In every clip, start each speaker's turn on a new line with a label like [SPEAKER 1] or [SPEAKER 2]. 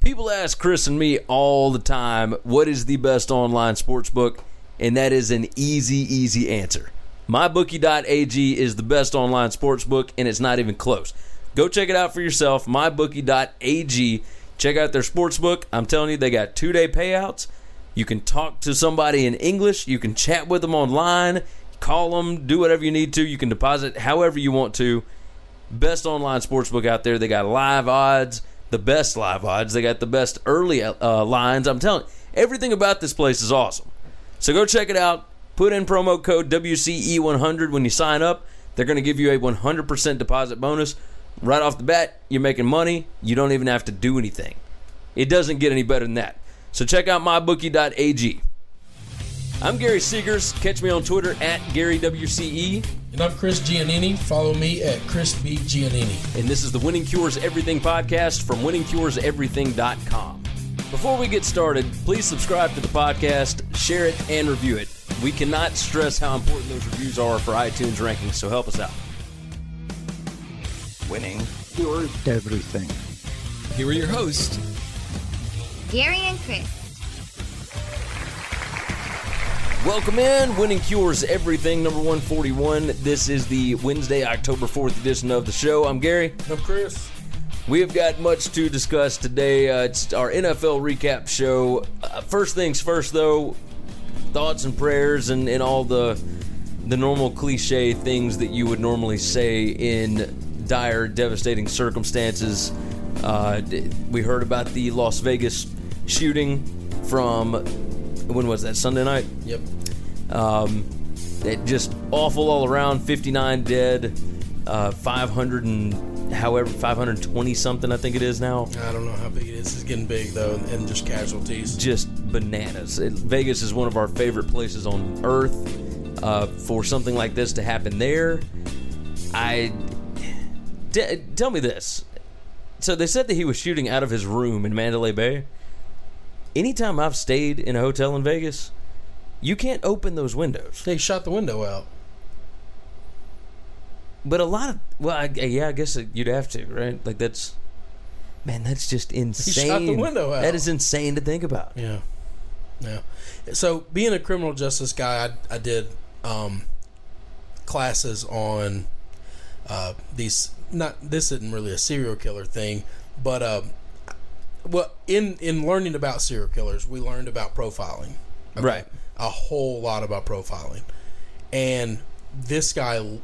[SPEAKER 1] People ask Chris and me all the time, what is the best online sports book? And that is an easy, easy answer. MyBookie.ag is the best online sports book, and it's not even close. Go check it out for yourself. MyBookie.ag. Check out their sports book. I'm telling you, they got two day payouts. You can talk to somebody in English. You can chat with them online, call them, do whatever you need to. You can deposit however you want to. Best online sports book out there. They got live odds, the best live odds. They got the best early uh, lines. I'm telling you, everything about this place is awesome. So go check it out. Put in promo code WCE100 when you sign up. They're going to give you a 100% deposit bonus. Right off the bat, you're making money. You don't even have to do anything. It doesn't get any better than that. So check out mybookie.ag. I'm Gary Seegers. Catch me on Twitter at GaryWCE.
[SPEAKER 2] And I'm Chris Giannini. Follow me at Chris B. Giannini.
[SPEAKER 1] And this is the Winning Cures Everything podcast from winningcureseverything.com. Before we get started, please subscribe to the podcast, share it, and review it. We cannot stress how important those reviews are for iTunes rankings, so help us out.
[SPEAKER 3] Winning cures everything.
[SPEAKER 4] Here are your hosts,
[SPEAKER 5] Gary and Chris.
[SPEAKER 1] Welcome in, Winning Cures Everything, number 141. This is the Wednesday, October 4th edition of the show. I'm Gary.
[SPEAKER 2] I'm Chris.
[SPEAKER 1] We have got much to discuss today. Uh, it's our NFL recap show. Uh, first things first, though, thoughts and prayers and, and all the the normal cliche things that you would normally say in dire, devastating circumstances. Uh, we heard about the Las Vegas shooting from when was that Sunday night?
[SPEAKER 2] Yep.
[SPEAKER 1] Um, it just awful all around. 59 dead, uh, 500 and however 520 something I think it is now.
[SPEAKER 2] I don't know how big it is. It's getting big though, and just casualties.
[SPEAKER 1] Just bananas. It, Vegas is one of our favorite places on earth. Uh, for something like this to happen there, I d- tell me this. So they said that he was shooting out of his room in Mandalay Bay. Anytime I've stayed in a hotel in Vegas, you can't open those windows.
[SPEAKER 2] They shot the window out.
[SPEAKER 1] But a lot of well, I, yeah, I guess you'd have to, right? Like that's man, that's just insane.
[SPEAKER 2] shot the window out.
[SPEAKER 1] That is insane to think about.
[SPEAKER 2] Yeah. Yeah. So being a criminal justice guy, I, I did um, classes on uh, these. Not this isn't really a serial killer thing, but uh, well, in in learning about serial killers, we learned about profiling. okay?
[SPEAKER 1] Right.
[SPEAKER 2] A whole lot about profiling, and this guy,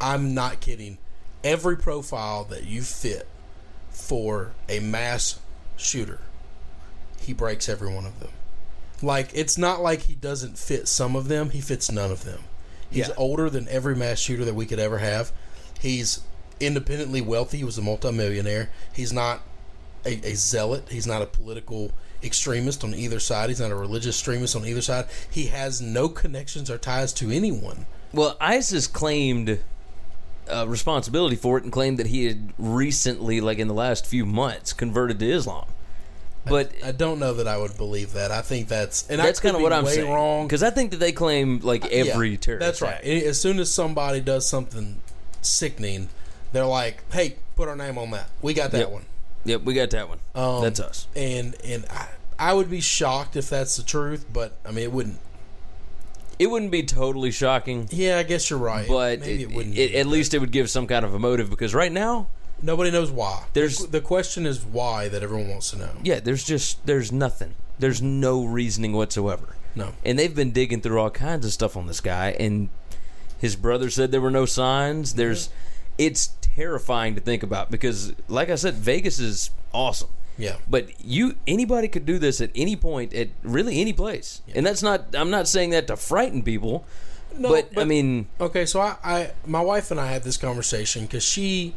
[SPEAKER 2] I'm not kidding. Every profile that you fit for a mass shooter, he breaks every one of them. Like it's not like he doesn't fit some of them; he fits none of them. He's
[SPEAKER 1] Yeah.
[SPEAKER 2] older than every mass shooter that we could ever have. He's independently wealthy. He was a multimillionaire. He's not a, a zealot. He's not a political extremist on either side. He's not a religious extremist on either side. He has no connections or ties to anyone.
[SPEAKER 1] Well, ISIS claimed uh, responsibility for it and claimed that he had recently, like in the last few months, converted to Islam. But
[SPEAKER 2] I don't know that I would believe that. I think that's and
[SPEAKER 1] that's
[SPEAKER 2] kind of
[SPEAKER 1] what I'm saying.
[SPEAKER 2] wrong
[SPEAKER 1] because I think that they claim like every
[SPEAKER 2] Yeah,
[SPEAKER 1] terrorist.
[SPEAKER 2] That's right. As soon as somebody does something sickening, they're like, "Hey, put our name on that. We got that
[SPEAKER 1] Yep.
[SPEAKER 2] one."
[SPEAKER 1] Yep, we got that one.
[SPEAKER 2] Um,
[SPEAKER 1] that's us.
[SPEAKER 2] And and I, I would be shocked if that's the truth, but I mean, it wouldn't.
[SPEAKER 1] It wouldn't be totally shocking,
[SPEAKER 2] Yeah, I guess you're right.
[SPEAKER 1] but
[SPEAKER 2] maybe
[SPEAKER 1] it,
[SPEAKER 2] it, wouldn't.
[SPEAKER 1] it- at least it would give some kind of a motive because right now,
[SPEAKER 2] nobody knows why.
[SPEAKER 1] There's-
[SPEAKER 2] the, the question is why that everyone wants to know.
[SPEAKER 1] yeah, there's just there's nothing. There's no reasoning whatsoever.
[SPEAKER 2] No.
[SPEAKER 1] And they've been digging through all kinds of stuff on this guy and his brother said there were no signs. There's it's terrifying to think about because like I said Vegas is awesome.
[SPEAKER 2] Yeah.
[SPEAKER 1] But you anybody could do this at any point at really any place. And that's not I'm not saying that to frighten people.
[SPEAKER 2] No,
[SPEAKER 1] but, I mean
[SPEAKER 2] Okay, so I, I my wife and I had this conversation because she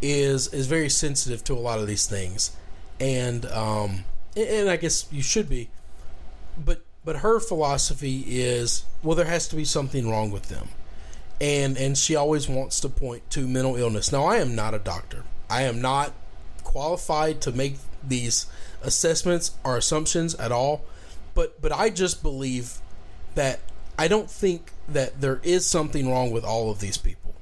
[SPEAKER 2] is is very sensitive to a lot of these things, and um, and I guess you should be, but but her philosophy is well, there has to be something wrong with them, and and she always wants to point to mental illness. Now, I am not a doctor. I am not qualified to make these assessments or assumptions at all, but but I just believe that I don't think that there is something wrong with all of these people.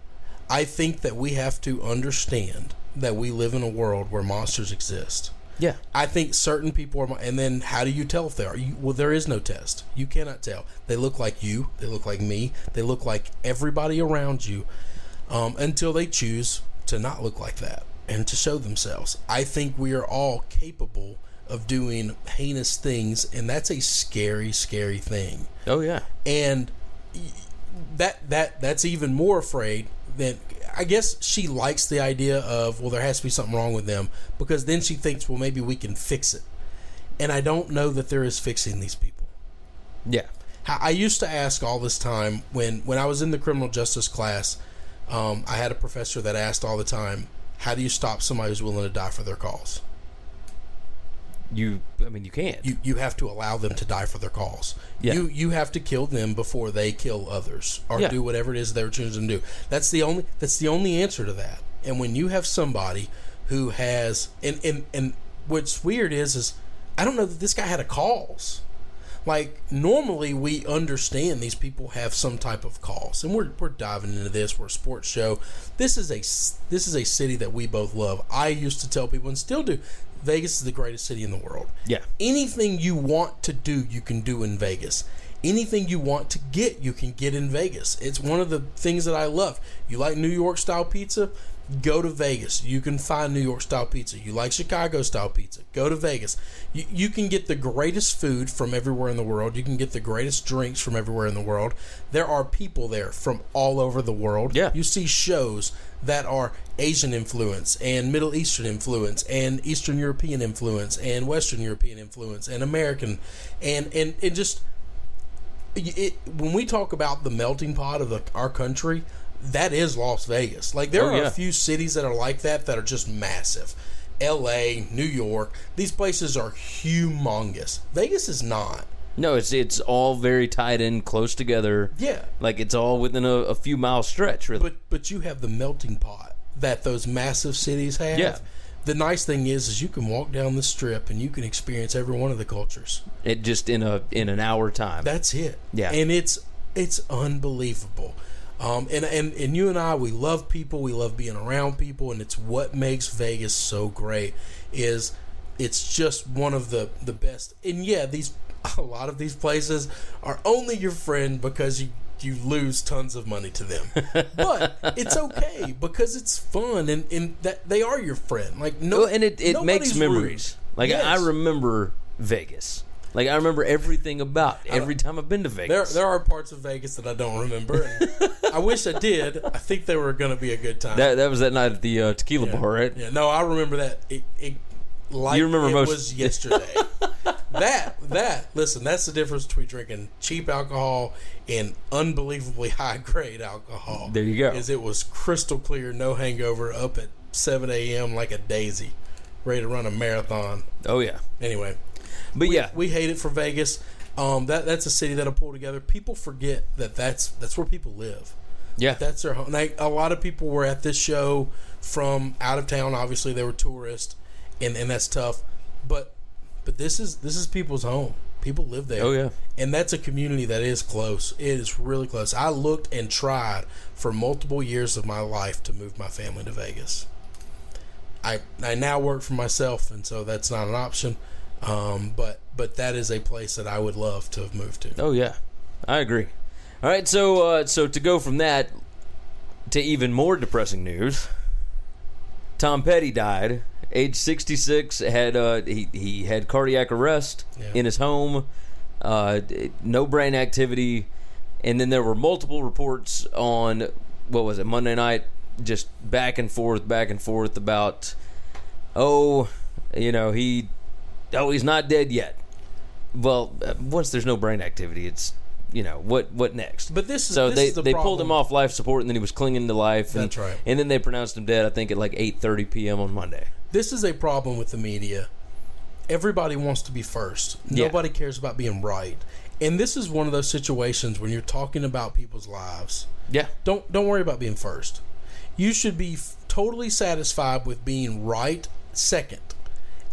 [SPEAKER 2] I think that we have to understand that we live in a world where monsters exist.
[SPEAKER 1] Yeah.
[SPEAKER 2] I think certain people are, and then how do you tell if they are? You, well, there is no test. You cannot tell. They look like you. They look like me. They look like everybody around you, um, until they choose to not look like that and to show themselves. I think we are all capable of doing heinous things, and that's a scary, scary thing
[SPEAKER 1] Oh yeah.
[SPEAKER 2] and that that that's even more afraid than I guess she likes the idea of well there has to be something wrong with them because then she thinks well maybe we can fix it. And I don't know that there is fixing these people.
[SPEAKER 1] Yeah.
[SPEAKER 2] I used to ask all this time when when I was in the criminal justice class um, I had a professor that asked all the time how do you stop somebody who's willing to die for their cause
[SPEAKER 1] You. I mean, you can't.
[SPEAKER 2] you you have to allow them to die for their cause.
[SPEAKER 1] Yeah.
[SPEAKER 2] You you have to kill them before they kill others or
[SPEAKER 1] Yeah.
[SPEAKER 2] do whatever it is they're choosing to do. That's the only that's the only answer to that. And when you have somebody who has and and and what's weird is is I don't know that this guy had a cause. Like normally we understand these people have some type of cause, and we're we're diving into this. We're a sports show. This is a this is a city that we both love. I used to tell people and still do. Vegas is the greatest city in the world.
[SPEAKER 1] Yeah.
[SPEAKER 2] Anything you want to do, you can do in Vegas. Anything you want to get, you can get in Vegas. It's one of the things that I love. You like New York style pizza? Go to Vegas. You can find New York style pizza. You like Chicago style pizza? Go to Vegas. You, you can get the greatest food from everywhere in the world. You can get the greatest drinks from everywhere in the world. There are people there from all over the world.
[SPEAKER 1] Yeah.
[SPEAKER 2] You see shows that are Asian influence and Middle Eastern influence and Eastern European influence and Western European influence and American and and and just it, when we talk about the melting pot of the, our country, that is Las Vegas. Like there
[SPEAKER 1] Oh,
[SPEAKER 2] are
[SPEAKER 1] yeah.
[SPEAKER 2] a few cities that are like that that are just massive. L.A., New York, these places are humongous. Vegas is not.
[SPEAKER 1] No, it's it's all very tied in, close together.
[SPEAKER 2] Yeah.
[SPEAKER 1] Like it's all within a, a few mile stretch, really.
[SPEAKER 2] But but you have the melting pot that those massive cities have.
[SPEAKER 1] Yeah.
[SPEAKER 2] The nice thing is, is you can walk down the strip and you can experience every one of the cultures.
[SPEAKER 1] it just in a in an hour time.
[SPEAKER 2] That's it.
[SPEAKER 1] Yeah.
[SPEAKER 2] And it's it's unbelievable. Um, and, and and you and I, we love people. We love being around people, and it's what makes Vegas so great. Is it's just one of the the best. And yeah, these a lot of these places are only your friend because you you lose tons of money to them. but it's okay because it's fun and, and that they are your friend. Like no,
[SPEAKER 1] Well, and it, it makes memories.
[SPEAKER 2] rude.
[SPEAKER 1] Like
[SPEAKER 2] Yes.
[SPEAKER 1] I remember Vegas. Like I remember everything about every time I've been to Vegas.
[SPEAKER 2] there are parts of Vegas that I don't remember. I wish I did. I think they were going to be a good time.
[SPEAKER 1] that that was that night at the uh, tequila
[SPEAKER 2] yeah.
[SPEAKER 1] bar, right?
[SPEAKER 2] Yeah, no, I remember that. It, it like
[SPEAKER 1] You remember
[SPEAKER 2] it
[SPEAKER 1] most-
[SPEAKER 2] was yesterday. that that listen, that's the difference between drinking cheap alcohol and unbelievably high grade alcohol.
[SPEAKER 1] There you go.
[SPEAKER 2] Is it was crystal clear, no hangover, up at seven a.m. like a daisy, ready to run a marathon.
[SPEAKER 1] Oh yeah.
[SPEAKER 2] Anyway,
[SPEAKER 1] But yeah,
[SPEAKER 2] we hate it for Vegas. Um, that that's a city that'll pull together. People forget that that's that's where people live.
[SPEAKER 1] yeah.
[SPEAKER 2] That's their home. Like a lot of people were at this show from out of town. Obviously, they were tourists, and and that's tough. But but this is this is people's home. People live there.
[SPEAKER 1] Oh, yeah.
[SPEAKER 2] and that's a community that is close. It is really close. I looked and tried for multiple years of my life to move my family to Vegas. I I now work for myself, and so that's not an option. Um, but but that is a place that I would love to have moved to.
[SPEAKER 1] Oh yeah, I agree. All right, so uh, so to go from that to even more depressing news, Tom Petty died, age sixty six. Had uh, he he had cardiac arrest
[SPEAKER 2] Yeah.
[SPEAKER 1] in his home, uh, no brain activity, and then there were multiple reports on what was it Monday night, just back and forth, back and forth about oh, you know he oh he's not dead yet well, uh, once there's no brain activity, it's you know what what next.
[SPEAKER 2] But this is-
[SPEAKER 1] so
[SPEAKER 2] this
[SPEAKER 1] they
[SPEAKER 2] is the
[SPEAKER 1] they pulled him off life support, and then he was clinging to life. And,
[SPEAKER 2] That's right.
[SPEAKER 1] And then they pronounced him dead. I think at like 8:30 p.m. on Monday.
[SPEAKER 2] this is a problem with the media everybody wants to be first.
[SPEAKER 1] Yeah.
[SPEAKER 2] Nobody cares about being right. And this is one of those situations when you're talking about people's lives.
[SPEAKER 1] Yeah.
[SPEAKER 2] Don't don't worry about being first. You should be f- totally satisfied with being right second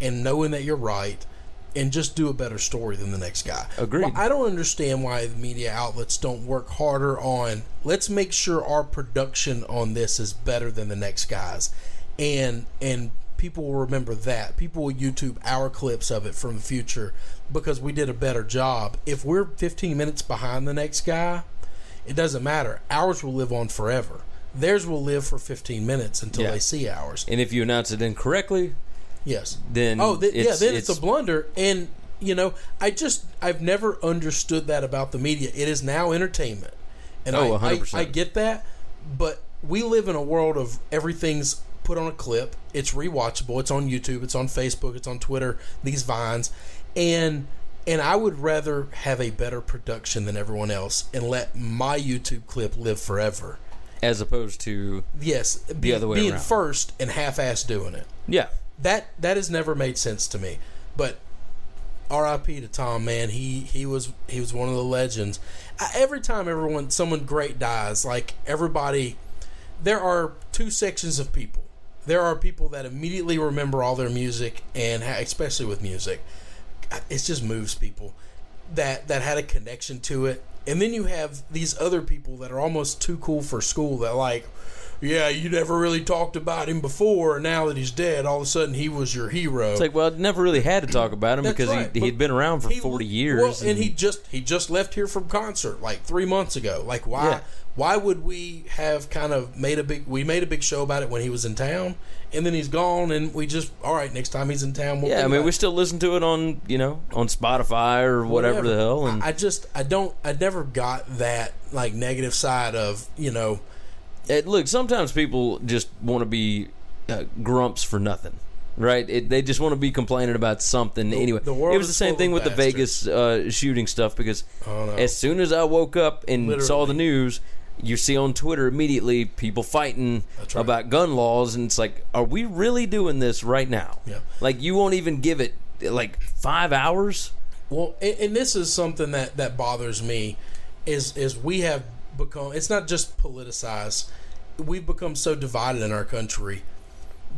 [SPEAKER 2] and knowing that you're right and just do a better story than the next guy.
[SPEAKER 1] Agreed.
[SPEAKER 2] Well, I don't understand why the media outlets don't work harder on let's make sure our production on this is better than the next guy's. And and people will remember that. People will YouTube our clips of it from the future because we did a better job. If we're 15 minutes behind the next guy, it doesn't matter. Ours will live on forever. Theirs will live for 15 minutes until
[SPEAKER 1] Yeah.
[SPEAKER 2] they see ours.
[SPEAKER 1] And if you announce it incorrectly,
[SPEAKER 2] Yes.
[SPEAKER 1] then
[SPEAKER 2] oh, th- yeah, then it's,
[SPEAKER 1] it's-
[SPEAKER 2] a blunder. And you know, I just I've never understood that about the media. It is now entertainment, and
[SPEAKER 1] Oh,
[SPEAKER 2] I, I
[SPEAKER 1] 100%.
[SPEAKER 2] I get that. But we live in a world of everything's put on a clip. It's rewatchable. It's on YouTube. It's on Facebook. It's on Twitter. These vines, and and I would rather have a better production than everyone else and let my YouTube clip live forever.
[SPEAKER 1] as opposed to
[SPEAKER 2] Yes, be,
[SPEAKER 1] other way
[SPEAKER 2] being
[SPEAKER 1] around.
[SPEAKER 2] first and half-ass doing it
[SPEAKER 1] yeah.
[SPEAKER 2] That that has never made sense to me. But R.I.P. to Tom, man. He he was he was one of the legends. I, every time everyone someone great dies, like everybody, there are two sections of people. There are people that immediately remember all their music, and especially with music, it just moves people that that had a connection to it. And then you have these other people that are almost too cool for school. That like, yeah, you never really talked about him before. and Now that he's dead, all of a sudden he was your hero.
[SPEAKER 1] It's like, well, I never really had to talk about him because
[SPEAKER 2] right,
[SPEAKER 1] he, he'd been around for
[SPEAKER 2] He-
[SPEAKER 1] 40 years.
[SPEAKER 2] Well, and, he just he just left here from concert like three months ago. Like why
[SPEAKER 1] Yeah.
[SPEAKER 2] why would we have kind of made a big we made a big show about it when he was in town, and then he's gone, and we just all right next time he's in town. We'll
[SPEAKER 1] yeah, I mean, we still listen to it on, you know, on Spotify or whatever, the hell. And
[SPEAKER 2] I, I just I don't I never got that like negative side of you know
[SPEAKER 1] It, look, sometimes people just want to be uh, grumps for nothing, right? It, they just want to be complaining about something anyway.
[SPEAKER 2] the world
[SPEAKER 1] it was the same thing with the. Vegas uh, shooting stuff because as soon as I woke up and saw the news, you see on Twitter immediately people fighting
[SPEAKER 2] right.
[SPEAKER 1] about gun laws, and it's like, are we really doing this right now?
[SPEAKER 2] Yeah.
[SPEAKER 1] Like you won't even give it like five hours.
[SPEAKER 2] Well, and, and this is something that that bothers me, is is we have become. It's not just politicized. We've become so divided in our country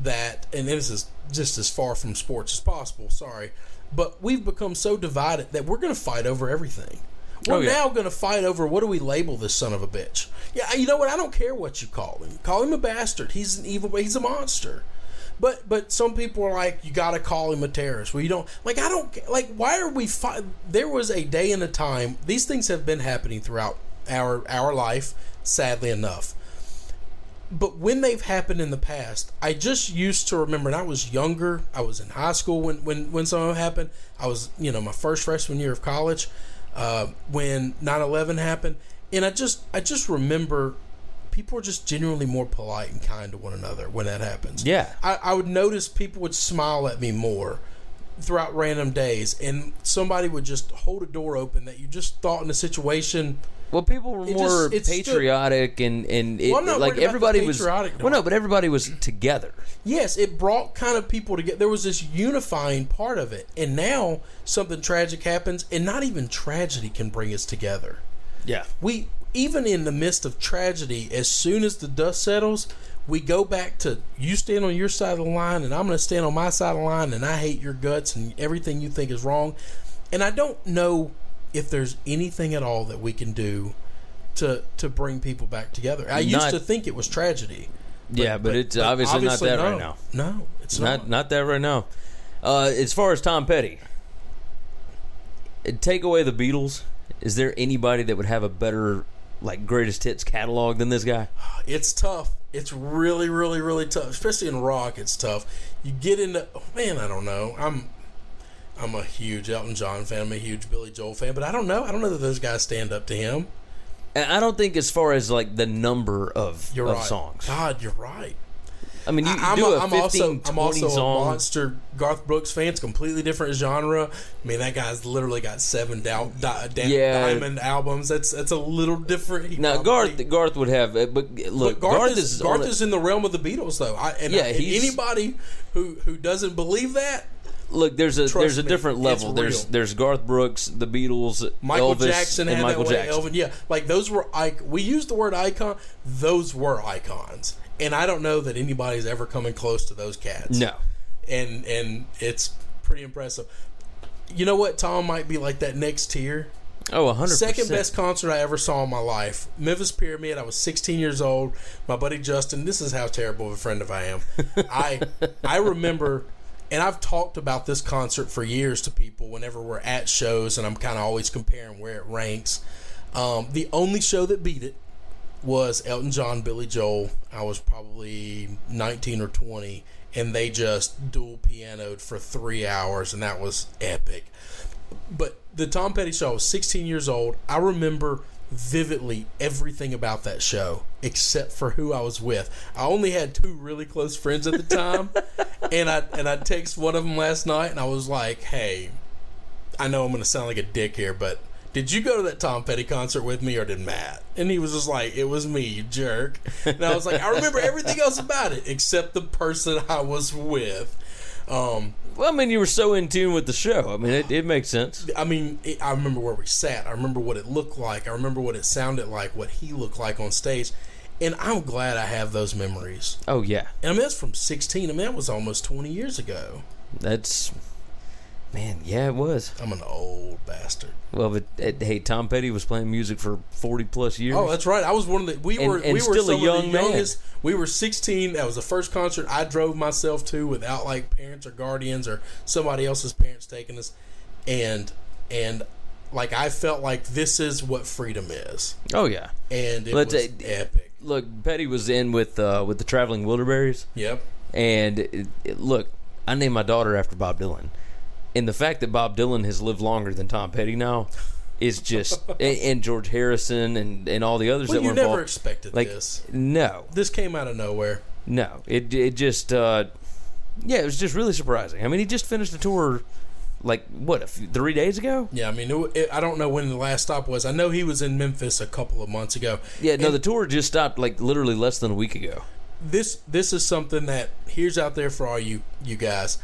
[SPEAKER 2] that, and this is just as far from sports as possible. Sorry, but we've become so divided that we're going to fight over everything. We're
[SPEAKER 1] Oh, yeah.
[SPEAKER 2] now going to fight over what do we label this son of a bitch? Yeah, you know what? I don't care what you call him. Call him a bastard. He's an evil. He's a monster. But but some people are like, you got to call him a terrorist. Well, you don't like. I don't like. Why are we? Fi- there was a day and a time. These things have been happening throughout our our life. Sadly enough. But when they've happened in the past, I just used to remember. And I was younger. I was in high school when when when some of them happened. I was you know my first freshman year of college uh, when 9-11 happened, and I just I just remember people are just genuinely more polite and kind to one another when that happens.
[SPEAKER 1] Yeah.
[SPEAKER 2] I, I would notice people would smile at me more throughout random days, and somebody would just hold a door open that you just thought in a situation.
[SPEAKER 1] Well, people were
[SPEAKER 2] It
[SPEAKER 1] more
[SPEAKER 2] just-
[SPEAKER 1] patriotic and and it,
[SPEAKER 2] Well,
[SPEAKER 1] like
[SPEAKER 2] worried about the
[SPEAKER 1] everybody was.
[SPEAKER 2] patriotic
[SPEAKER 1] Well, no, but everybody was together.
[SPEAKER 2] Yes, it brought kind of people together. There was this unifying part of it, and now something tragic happens, and not even tragedy can bring us together.
[SPEAKER 1] Yeah.
[SPEAKER 2] we even in the midst of tragedy as soon as the dust settles we go back to you stand on your side of the line and i'm going to stand on my side of the line and i hate your guts and everything you think is wrong and i don't know if there's anything at all that we can do to to bring people back together i used to think it was tragedy
[SPEAKER 1] yeah, but, it's obviously, not that
[SPEAKER 2] no.
[SPEAKER 1] right now.
[SPEAKER 2] no it's
[SPEAKER 1] Not
[SPEAKER 2] not,
[SPEAKER 1] not that right now. Uh, as far as Tom Petty, take away the Beatles. Is there anybody that would have a better like greatest hits catalog than this guy?
[SPEAKER 2] it's tough. It's really, really, really tough, especially in rock. It's tough. You get into oh, man. I don't know. I'm I'm a huge Elton John fan. I'm a huge Billy Joel fan, but I don't know. I don't know that those guys stand up to him.
[SPEAKER 1] And I don't think as far as like the number of,
[SPEAKER 2] You're
[SPEAKER 1] of
[SPEAKER 2] right.
[SPEAKER 1] songs.
[SPEAKER 2] God, you're right.
[SPEAKER 1] I mean, you, you
[SPEAKER 2] I, am
[SPEAKER 1] do
[SPEAKER 2] a,
[SPEAKER 1] a
[SPEAKER 2] I'm
[SPEAKER 1] 15,
[SPEAKER 2] also
[SPEAKER 1] 20
[SPEAKER 2] I'm also a monster Garth Brooks fan. It's completely different genre. I mean, that guy's literally got seven down, di, da-
[SPEAKER 1] Yeah.
[SPEAKER 2] diamond albums. That's that's a little different. He
[SPEAKER 1] Now
[SPEAKER 2] probably-
[SPEAKER 1] Garth Garth would have, uh, but look,
[SPEAKER 2] But Garth,
[SPEAKER 1] Garth,
[SPEAKER 2] is,
[SPEAKER 1] is,
[SPEAKER 2] Garth
[SPEAKER 1] a-
[SPEAKER 2] is in the realm of the Beatles, though. I, and,
[SPEAKER 1] Yeah,
[SPEAKER 2] and anybody who who doesn't believe that,
[SPEAKER 1] look, there's a
[SPEAKER 2] Trust
[SPEAKER 1] there's a
[SPEAKER 2] me,
[SPEAKER 1] different level. There's
[SPEAKER 2] real.
[SPEAKER 1] there's Garth Brooks, the Beatles,
[SPEAKER 2] Michael
[SPEAKER 1] Elvis,
[SPEAKER 2] Jackson
[SPEAKER 1] and Michael. Jackson.
[SPEAKER 2] Elvin, yeah, like those were icon. We used the word icon. Those were icons, and I don't know that anybody's ever coming close to those cats.
[SPEAKER 1] No,
[SPEAKER 2] and and it's pretty impressive. You know what? Tom might be like that next tier.
[SPEAKER 1] oh, 100
[SPEAKER 2] Second best concert I ever saw in my life. Memphis Pyramid. I was 16 years old. My buddy Justin. This is how terrible of a friend of I am. I I remember, and I've talked about this concert for years to people whenever we're at shows, and I'm kind of always comparing where it ranks. Um, the only show that beat it was Elton John, Billy Joel. I was probably 19 or 20, and they just dual pianoed for three hours, and that was epic. But the Tom Petty show, I was 16 years old. I remember vividly everything about that show except for who I was with. I only had two really close friends at the time, and I and I text one of them last night, and I was like, "Hey, I know I'm going to sound like a dick here, but did you go to that Tom Petty concert with me or did Matt? And he was just like, it was me, you jerk. And I was like, I remember everything else about it except the person I was with. Um,
[SPEAKER 1] Well, I mean, you were so in tune with the show. I mean, it, it makes sense.
[SPEAKER 2] I mean, it, I remember where we sat. I remember what it looked like. I remember what it sounded like, what he looked like on stage. And I'm glad I have those memories.
[SPEAKER 1] Oh yeah,
[SPEAKER 2] And I mean, that's from 16. I mean, that was almost 20 years ago.
[SPEAKER 1] that's man. Yeah, it was.
[SPEAKER 2] I'm an old bastard.
[SPEAKER 1] Well, but uh, hey, Tom Petty was playing music for 40 plus years.
[SPEAKER 2] Oh, that's right. I was one of the. We
[SPEAKER 1] And-
[SPEAKER 2] were.
[SPEAKER 1] and
[SPEAKER 2] we were
[SPEAKER 1] still a
[SPEAKER 2] some of
[SPEAKER 1] young man.
[SPEAKER 2] youngest. We were 16. That was the first concert I drove myself to without like parents or guardians or somebody else's parents taking us, and and like I felt like this is what freedom is,
[SPEAKER 1] oh yeah.
[SPEAKER 2] and it
[SPEAKER 1] Let's
[SPEAKER 2] was
[SPEAKER 1] say-
[SPEAKER 2] epic.
[SPEAKER 1] Look, Petty was in with uh, with the Traveling Wilburys.
[SPEAKER 2] Yep.
[SPEAKER 1] And it, it- look, I named my daughter after Bob Dylan, and the fact that Bob Dylan has lived longer than Tom Petty now is just and, and George Harrison and and all the others
[SPEAKER 2] Well,
[SPEAKER 1] that
[SPEAKER 2] you
[SPEAKER 1] were
[SPEAKER 2] never
[SPEAKER 1] involved.
[SPEAKER 2] expected
[SPEAKER 1] like
[SPEAKER 2] this.
[SPEAKER 1] no,
[SPEAKER 2] This came out of nowhere.
[SPEAKER 1] no, it it just uh, yeah, it was just really surprising. I mean, he just finished a tour like what a few, three days ago.
[SPEAKER 2] Yeah, I mean, it, it, I don't know when the last stop was. I know he was in Memphis a couple of months ago.
[SPEAKER 1] Yeah, no,
[SPEAKER 2] And-
[SPEAKER 1] the tour just stopped like literally less than a week ago.
[SPEAKER 2] this this is something that here's out there for all you you guys.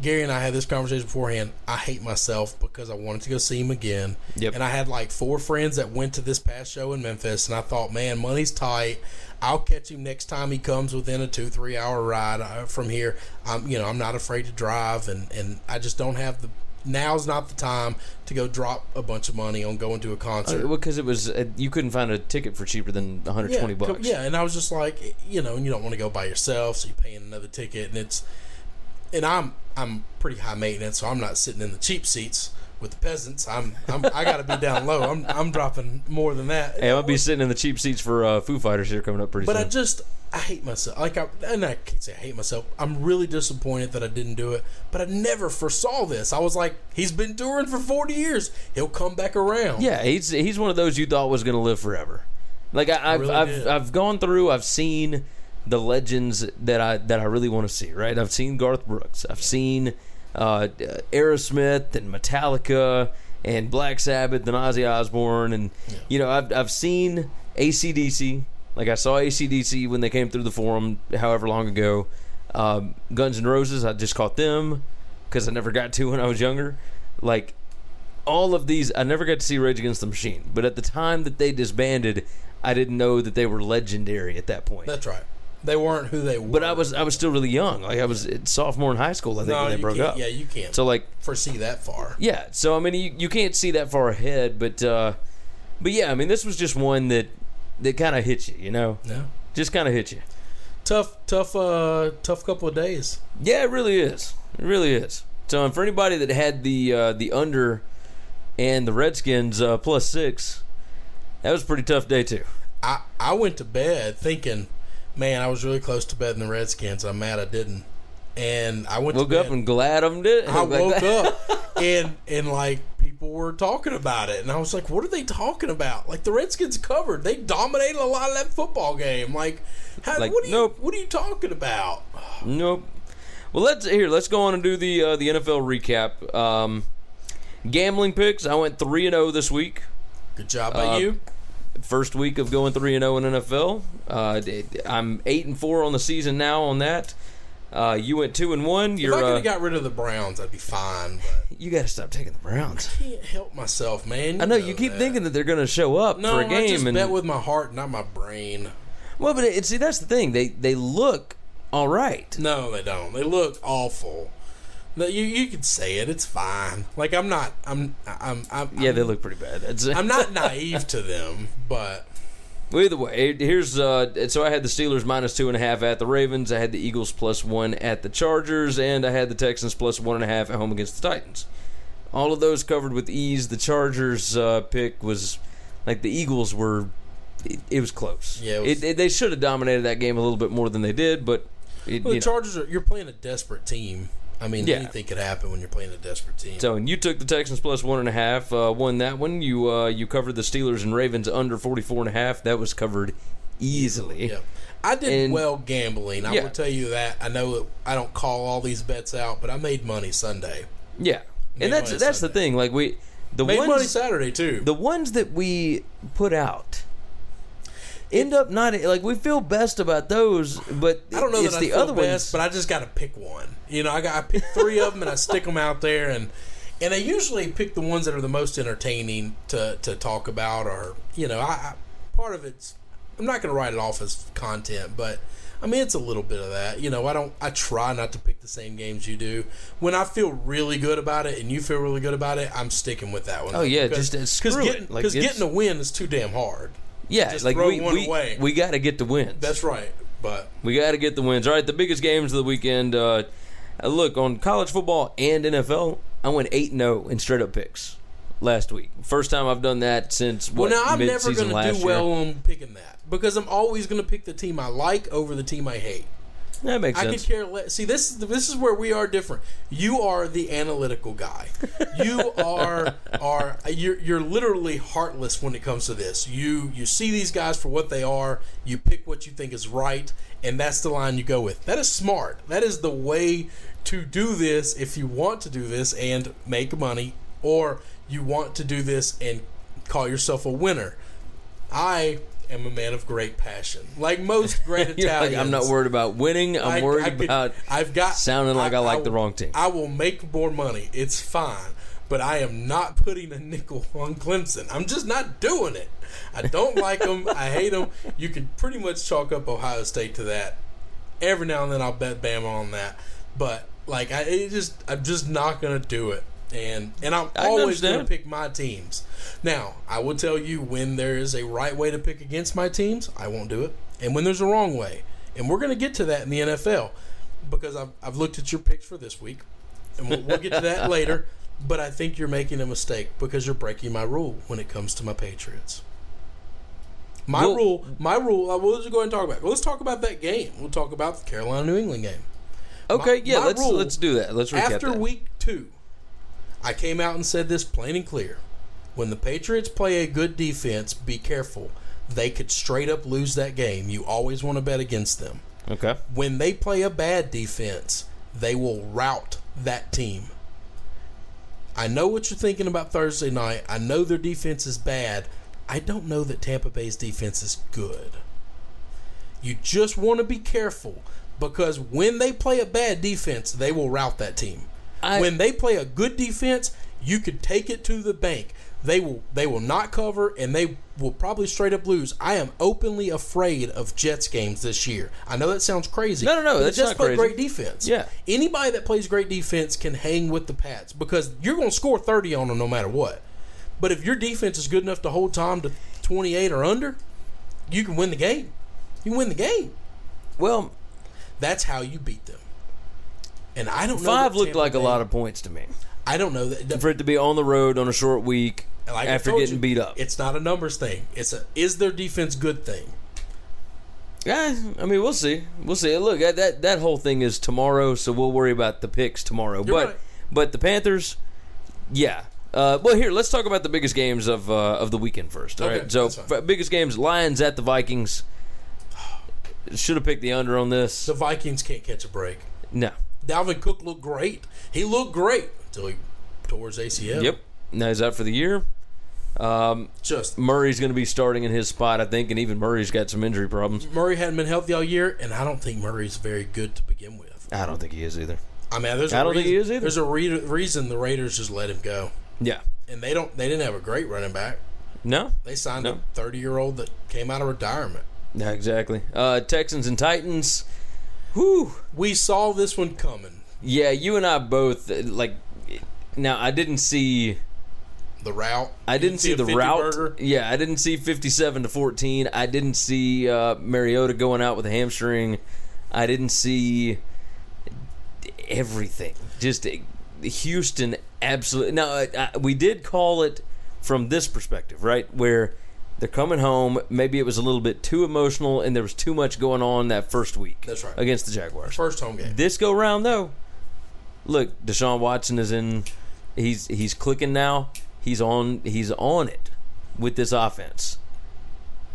[SPEAKER 2] Gary and I had this conversation beforehand. I hate myself because I wanted to go see him again.
[SPEAKER 1] Yep.
[SPEAKER 2] And I had like four friends that went to this past show in Memphis, and I thought, man, money's tight. I'll catch him next time he comes within a two three hour ride uh, from here. I'm you know I'm not afraid to drive, and and I just don't have the. Now's not the time to go drop a bunch of money on going to a concert.
[SPEAKER 1] Well, Because it was uh, you couldn't find a ticket for cheaper than 120
[SPEAKER 2] co-
[SPEAKER 1] bucks.
[SPEAKER 2] Yeah, and I was just like, you know, and you don't want to go by yourself, so you're paying another ticket, and it's, and I'm I'm pretty high maintenance, so I'm not sitting in the cheap seats with the peasants. I'm, I'm I got to be down low. I'm I'm dropping more than that.
[SPEAKER 1] Hey, I'll be sitting in the cheap seats for uh, Foo Fighters here coming up pretty soon.
[SPEAKER 2] But I just I hate myself. Like I and I can't say I hate myself. I'm really disappointed that I didn't do it. But I never foresaw this. I was like, he's been touring for 40 years. He'll come back around.
[SPEAKER 1] yeah, he's he's one of those you thought was going to live forever. Like I, I've
[SPEAKER 2] really
[SPEAKER 1] I've. I've gone through. I've seen the legends that I that I really want to see. Right, I've seen Garth Brooks. I've seen uh, Aerosmith and Metallica and Black Sabbath and Ozzy Osbourne and you know I've I've seen ACDC. Like I saw ACDC when they came through the forum, however long ago. Um, Guns N' Roses, I just caught them because I never got to when I was younger. Like all of these, I never got to see Rage Against the Machine, but at the time that they disbanded, I didn't know that they were legendary at that point.
[SPEAKER 2] That's right. They weren't who they were.
[SPEAKER 1] but I was I was still really young. Like I was a sophomore in high school, I think,
[SPEAKER 2] no,
[SPEAKER 1] when they broke up.
[SPEAKER 2] Yeah, you can't
[SPEAKER 1] So like,
[SPEAKER 2] foresee that far.
[SPEAKER 1] yeah. So I mean, you, you can't see that far ahead, but uh, but yeah, I mean, this was just one that that kind of hit you, you know,
[SPEAKER 2] No.
[SPEAKER 1] just kind of hit you.
[SPEAKER 2] Tough, tough, uh, tough couple of days.
[SPEAKER 1] Yeah, it really is. It really is. So, and for anybody that had the uh, the under and the Redskins uh, plus six, that was a pretty tough day too.
[SPEAKER 2] I I went to bed thinking, man, I was really close to betting the Redskins. I'm mad I didn't. And I went
[SPEAKER 1] Woke up and glad them did.
[SPEAKER 2] I
[SPEAKER 1] like
[SPEAKER 2] woke
[SPEAKER 1] that.
[SPEAKER 2] up and and like people were talking about it, and I was like, "What are they talking about?" Like the Redskins covered, they dominated a lot of that football game. Like, how,
[SPEAKER 1] Like,
[SPEAKER 2] what are you what are you talking about?
[SPEAKER 1] Nope. Well, let's here. Let's go on and do the uh, the NFL recap. Um, gambling picks. I went three and zero this week.
[SPEAKER 2] Good job by
[SPEAKER 1] Uh,
[SPEAKER 2] you.
[SPEAKER 1] First week of going three and zero in NFL. Uh, I'm eight and four on the season now on that. Uh, you went two and one.
[SPEAKER 2] If
[SPEAKER 1] You're
[SPEAKER 2] I could
[SPEAKER 1] uh,
[SPEAKER 2] have got rid of the Browns, I'd be fine. But
[SPEAKER 1] you got to stop taking the Browns.
[SPEAKER 2] I can't help myself, man.
[SPEAKER 1] I know you keep
[SPEAKER 2] that.
[SPEAKER 1] thinking that they're going to show up
[SPEAKER 2] no,
[SPEAKER 1] for a game,
[SPEAKER 2] I just
[SPEAKER 1] and
[SPEAKER 2] bet with my heart, not my brain.
[SPEAKER 1] well, but it, see that's the thing. They they look all right.
[SPEAKER 2] No, they don't. They look awful. You you could say it. It's fine. Like I'm not. I'm. I'm. I'm
[SPEAKER 1] Yeah,
[SPEAKER 2] I'm,
[SPEAKER 1] they look pretty bad.
[SPEAKER 2] I'm not naive to them, but
[SPEAKER 1] Well, either way, here's uh, so I had the Steelers minus two and a half at the Ravens. I had the Eagles plus one at the Chargers, and I had the Texans plus one and a half at home against the Titans. All of those covered with ease. The Chargers uh, pick was like the Eagles were. It, it was close.
[SPEAKER 2] Yeah, it was-
[SPEAKER 1] it, they should have dominated that game a little bit more than they did, but it,
[SPEAKER 2] well, the
[SPEAKER 1] know.
[SPEAKER 2] Chargers are. You're playing a desperate team. I mean,
[SPEAKER 1] Yeah.
[SPEAKER 2] anything could happen when you're playing a desperate team.
[SPEAKER 1] So, and you took the Texans plus one and a half, uh, won that one. You uh, you covered the Steelers and Ravens under forty four and a half. That was covered easily.
[SPEAKER 2] Yeah. I did
[SPEAKER 1] And-
[SPEAKER 2] well gambling. I
[SPEAKER 1] Yeah.
[SPEAKER 2] will tell you that. I know I don't call all these bets out, but I made money Sunday.
[SPEAKER 1] Yeah,
[SPEAKER 2] Made
[SPEAKER 1] and that's that's the thing. Like we, the
[SPEAKER 2] Made
[SPEAKER 1] ones
[SPEAKER 2] money Saturday too.
[SPEAKER 1] the ones that we put out end up not like we feel best about those, but
[SPEAKER 2] I don't know
[SPEAKER 1] it's
[SPEAKER 2] that
[SPEAKER 1] the
[SPEAKER 2] I feel
[SPEAKER 1] other
[SPEAKER 2] best,
[SPEAKER 1] ones.
[SPEAKER 2] but I just got to pick one. You know, I got I pick three of them and I stick them out there, and and I usually pick the ones that are the most entertaining to to talk about, or you know, I, I part of it's I'm not going to write it off as content, but I mean it's a little bit of that. You know, I don't I try not to pick the same games you do. When I feel really good about it and you feel really good about it, I'm sticking with that one.
[SPEAKER 1] Oh, yeah,
[SPEAKER 2] because,
[SPEAKER 1] just, uh, screw it.
[SPEAKER 2] getting
[SPEAKER 1] Like,
[SPEAKER 2] because
[SPEAKER 1] it's-
[SPEAKER 2] getting a win is too damn hard.
[SPEAKER 1] Yeah,
[SPEAKER 2] just
[SPEAKER 1] like
[SPEAKER 2] throw
[SPEAKER 1] we
[SPEAKER 2] one
[SPEAKER 1] we,
[SPEAKER 2] away.
[SPEAKER 1] we got to get the wins.
[SPEAKER 2] That's right, but
[SPEAKER 1] We got to get the wins. All right, the biggest games of the weekend. Uh, uh, look on college football and NFL. I went eight zero in straight up picks last week. First time I've done that since what,
[SPEAKER 2] Well, now I'm never going to do well
[SPEAKER 1] year.
[SPEAKER 2] on picking that because I'm always going to pick the team I like over the team I hate.
[SPEAKER 1] That makes
[SPEAKER 2] I
[SPEAKER 1] sense.
[SPEAKER 2] could care less. See, this is this is where we are different. You are the analytical guy. You are are you're you're literally heartless when it comes to this. You you see these guys for what they are. You pick what you think is right, and that's the line you go with. That is smart. That is the way to do this if you want to do this and make money, or you want to do this and call yourself a winner. I am a man of great passion, like most great Italians.
[SPEAKER 1] like, I'm not worried about winning. I'm
[SPEAKER 2] I-
[SPEAKER 1] worried
[SPEAKER 2] I could-
[SPEAKER 1] about
[SPEAKER 2] I've got
[SPEAKER 1] sounding like I, like the wrong team.
[SPEAKER 2] I will make more money. It's fine, but I am not putting a nickel on Clemson. I'm just not doing it. I don't like them. I hate them. You can pretty much chalk up Ohio State to that. Every now and then I'll bet Bama on that, but like I it just I'm just not gonna do it. And and I'm always gonna pick my teams. Now I will tell you when there is a right way to pick against my teams, I won't do it, and when there's a wrong way, and we're gonna get to that in the NFL because I've I've looked at your picks for this week, and we'll, we'll get to that later. But I think you're making a mistake because you're breaking my rule when it comes to my Patriots. My
[SPEAKER 1] Well-
[SPEAKER 2] rule, my rule. Uh, I will just go ahead and talk about. It. Let's talk about that game. We'll talk about the Carolina New England game.
[SPEAKER 1] okay,
[SPEAKER 2] my-
[SPEAKER 1] yeah,
[SPEAKER 2] my
[SPEAKER 1] let's
[SPEAKER 2] rule,
[SPEAKER 1] let's do that. Let's recap
[SPEAKER 2] After
[SPEAKER 1] that.
[SPEAKER 2] week two, I came out and said this plain and clear. When the Patriots play a good defense, be careful. They could straight up lose that game. You always want to bet against them.
[SPEAKER 1] okay,
[SPEAKER 2] When they play a bad defense, they will rout that team. I know what you're thinking about Thursday night. I know their defense is bad. I don't know that Tampa Bay's defense is good. You just want to be careful because when they play a bad defense, they will rout that team.
[SPEAKER 1] I-
[SPEAKER 2] when they play a good defense, you could take it to the bank. They will they will not cover and they will probably straight up lose. I am openly afraid of Jets games this year. I know that sounds crazy.
[SPEAKER 1] No, no, no,
[SPEAKER 2] but the
[SPEAKER 1] that's
[SPEAKER 2] Jets play
[SPEAKER 1] crazy.
[SPEAKER 2] great defense.
[SPEAKER 1] Yeah.
[SPEAKER 2] Anybody that plays great defense can hang with the Pats because you're going to score 30 on them no matter what. But if your defense is good enough to hold Tom to 28 or under, you can win the game. You can win the game.
[SPEAKER 1] well,
[SPEAKER 2] That's how you beat them. And I don't know.
[SPEAKER 1] five looked like a lot of points to me
[SPEAKER 2] I don't know that.
[SPEAKER 1] for it to be on the road on a short week
[SPEAKER 2] like
[SPEAKER 1] after getting
[SPEAKER 2] you,
[SPEAKER 1] beat up.
[SPEAKER 2] It's not a numbers thing. It's a is their defense good thing.
[SPEAKER 1] Yeah, I mean, we'll see. We'll see. Look, that that, that whole thing is tomorrow, so we'll worry about the picks tomorrow.
[SPEAKER 2] You're
[SPEAKER 1] but
[SPEAKER 2] right.
[SPEAKER 1] but the Panthers, yeah. Uh, well, here let's talk about the biggest games of uh, of the weekend first. All
[SPEAKER 2] Okay,
[SPEAKER 1] right. So biggest games: Lions at the Vikings. Should have picked the under on this.
[SPEAKER 2] The Vikings can't catch a break.
[SPEAKER 1] No.
[SPEAKER 2] Dalvin Cook looked great. He looked great until he tore his ACL.
[SPEAKER 1] Yep. Now he's out for the year. Um,
[SPEAKER 2] Just
[SPEAKER 1] Murray's going to be starting in his spot, I think, and even Murray's got some injury problems.
[SPEAKER 2] Murray hadn't been healthy all year, and I don't think Murray's very good to begin with.
[SPEAKER 1] I don't think he is either.
[SPEAKER 2] I mean, there's
[SPEAKER 1] I
[SPEAKER 2] a
[SPEAKER 1] don't think he is either.
[SPEAKER 2] There's a re- reason the Raiders just let him go,
[SPEAKER 1] Yeah.
[SPEAKER 2] and they don't. They didn't have a great running back.
[SPEAKER 1] No.
[SPEAKER 2] They signed
[SPEAKER 1] No.
[SPEAKER 2] a 30 year old that came out of retirement.
[SPEAKER 1] Yeah, exactly. Uh, Texans and Titans. Whew.
[SPEAKER 2] We saw this one coming.
[SPEAKER 1] Yeah, you and I both like. Now I didn't see.
[SPEAKER 2] The rout.
[SPEAKER 1] I didn't see
[SPEAKER 2] a
[SPEAKER 1] the rout.
[SPEAKER 2] burger?
[SPEAKER 1] Yeah, I didn't see fifty-seven to fourteen. I didn't see uh, Mariota going out with a hamstring. I didn't see everything. Just Houston, absolutely. Now uh, uh, we did call it from this perspective, right? Where they're coming home. Maybe it was a little bit too emotional, and there was too much going on that first week.
[SPEAKER 2] That's right.
[SPEAKER 1] against the Jaguars.
[SPEAKER 2] First home game.
[SPEAKER 1] This go round though, look, Deshaun Watson is in. He's he's clicking now. He's on. He's on it with this offense.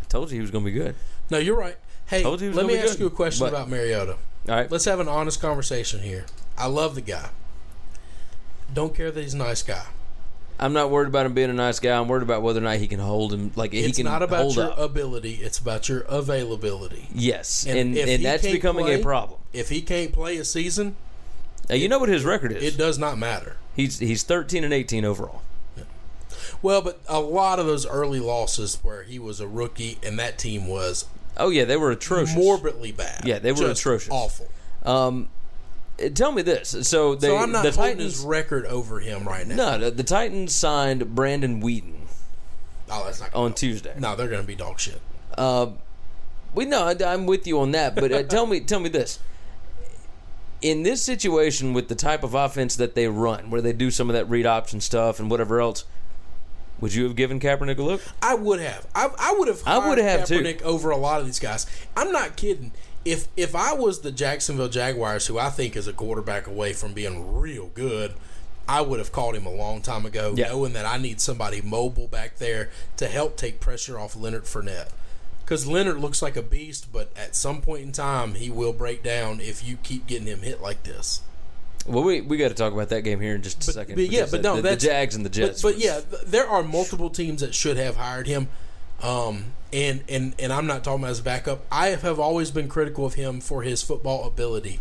[SPEAKER 1] I told you he was going to be good.
[SPEAKER 2] No, you're right. Hey,
[SPEAKER 1] Told you it was
[SPEAKER 2] let me ask
[SPEAKER 1] good.
[SPEAKER 2] you a question
[SPEAKER 1] But-
[SPEAKER 2] about Mariota.
[SPEAKER 1] All right.
[SPEAKER 2] Let's have an honest conversation here. I love the guy. Don't care that he's a nice guy.
[SPEAKER 1] I'm not worried about him being a nice guy. I'm worried about whether or not he can hold him. Like he can
[SPEAKER 2] not about
[SPEAKER 1] hold
[SPEAKER 2] your
[SPEAKER 1] up.
[SPEAKER 2] ability; it's about your availability.
[SPEAKER 1] yes,
[SPEAKER 2] And
[SPEAKER 1] and and, that's becoming
[SPEAKER 2] play-
[SPEAKER 1] a problem.
[SPEAKER 2] If he can't play a season,
[SPEAKER 1] Now, you know what his record is.
[SPEAKER 2] it does not matter.
[SPEAKER 1] He's he's 13 and 18 overall.
[SPEAKER 2] Well, but a lot of those early losses where he was a rookie and that team was
[SPEAKER 1] Oh yeah, they were atrocious.
[SPEAKER 2] morbidly bad.
[SPEAKER 1] Yeah, they were
[SPEAKER 2] Just
[SPEAKER 1] atrocious.
[SPEAKER 2] awful.
[SPEAKER 1] Um, tell me this. So they
[SPEAKER 2] so I'm not
[SPEAKER 1] the
[SPEAKER 2] holding
[SPEAKER 1] Titans.
[SPEAKER 2] his record over him right now.
[SPEAKER 1] No, the, the Titans signed Brandon Weeden
[SPEAKER 2] Oh, that's not
[SPEAKER 1] on. Tuesday.
[SPEAKER 2] No, they're going to be dog shit.
[SPEAKER 1] Uh, we no, I- I'm with you on that. But uh, tell me, tell me this: in this situation with the type of offense that they run, where they do some of that read option stuff and whatever else, would you have given Kaepernick a look?
[SPEAKER 2] I would have. I, I would have.
[SPEAKER 1] I would have, too.
[SPEAKER 2] Kaepernick over a lot of these guys. I'm not kidding. If if I was the Jacksonville Jaguars, who I think is a quarterback away from being real good, I would have called him a long time ago,
[SPEAKER 1] Yeah.
[SPEAKER 2] knowing that I need somebody mobile back there to help take pressure off Leonard Fournette. Because Leonard looks like a beast, but at some point in time, he will break down if you keep getting him hit like this.
[SPEAKER 1] Well, we we got to talk about that game here in just a
[SPEAKER 2] But,
[SPEAKER 1] second.
[SPEAKER 2] but yeah, but no,
[SPEAKER 1] the, the Jags and the Jets.
[SPEAKER 2] But, but
[SPEAKER 1] was-
[SPEAKER 2] yeah, there are multiple teams that should have hired him, um, and and and I'm not talking about as a backup. I have always been critical of him for his football ability,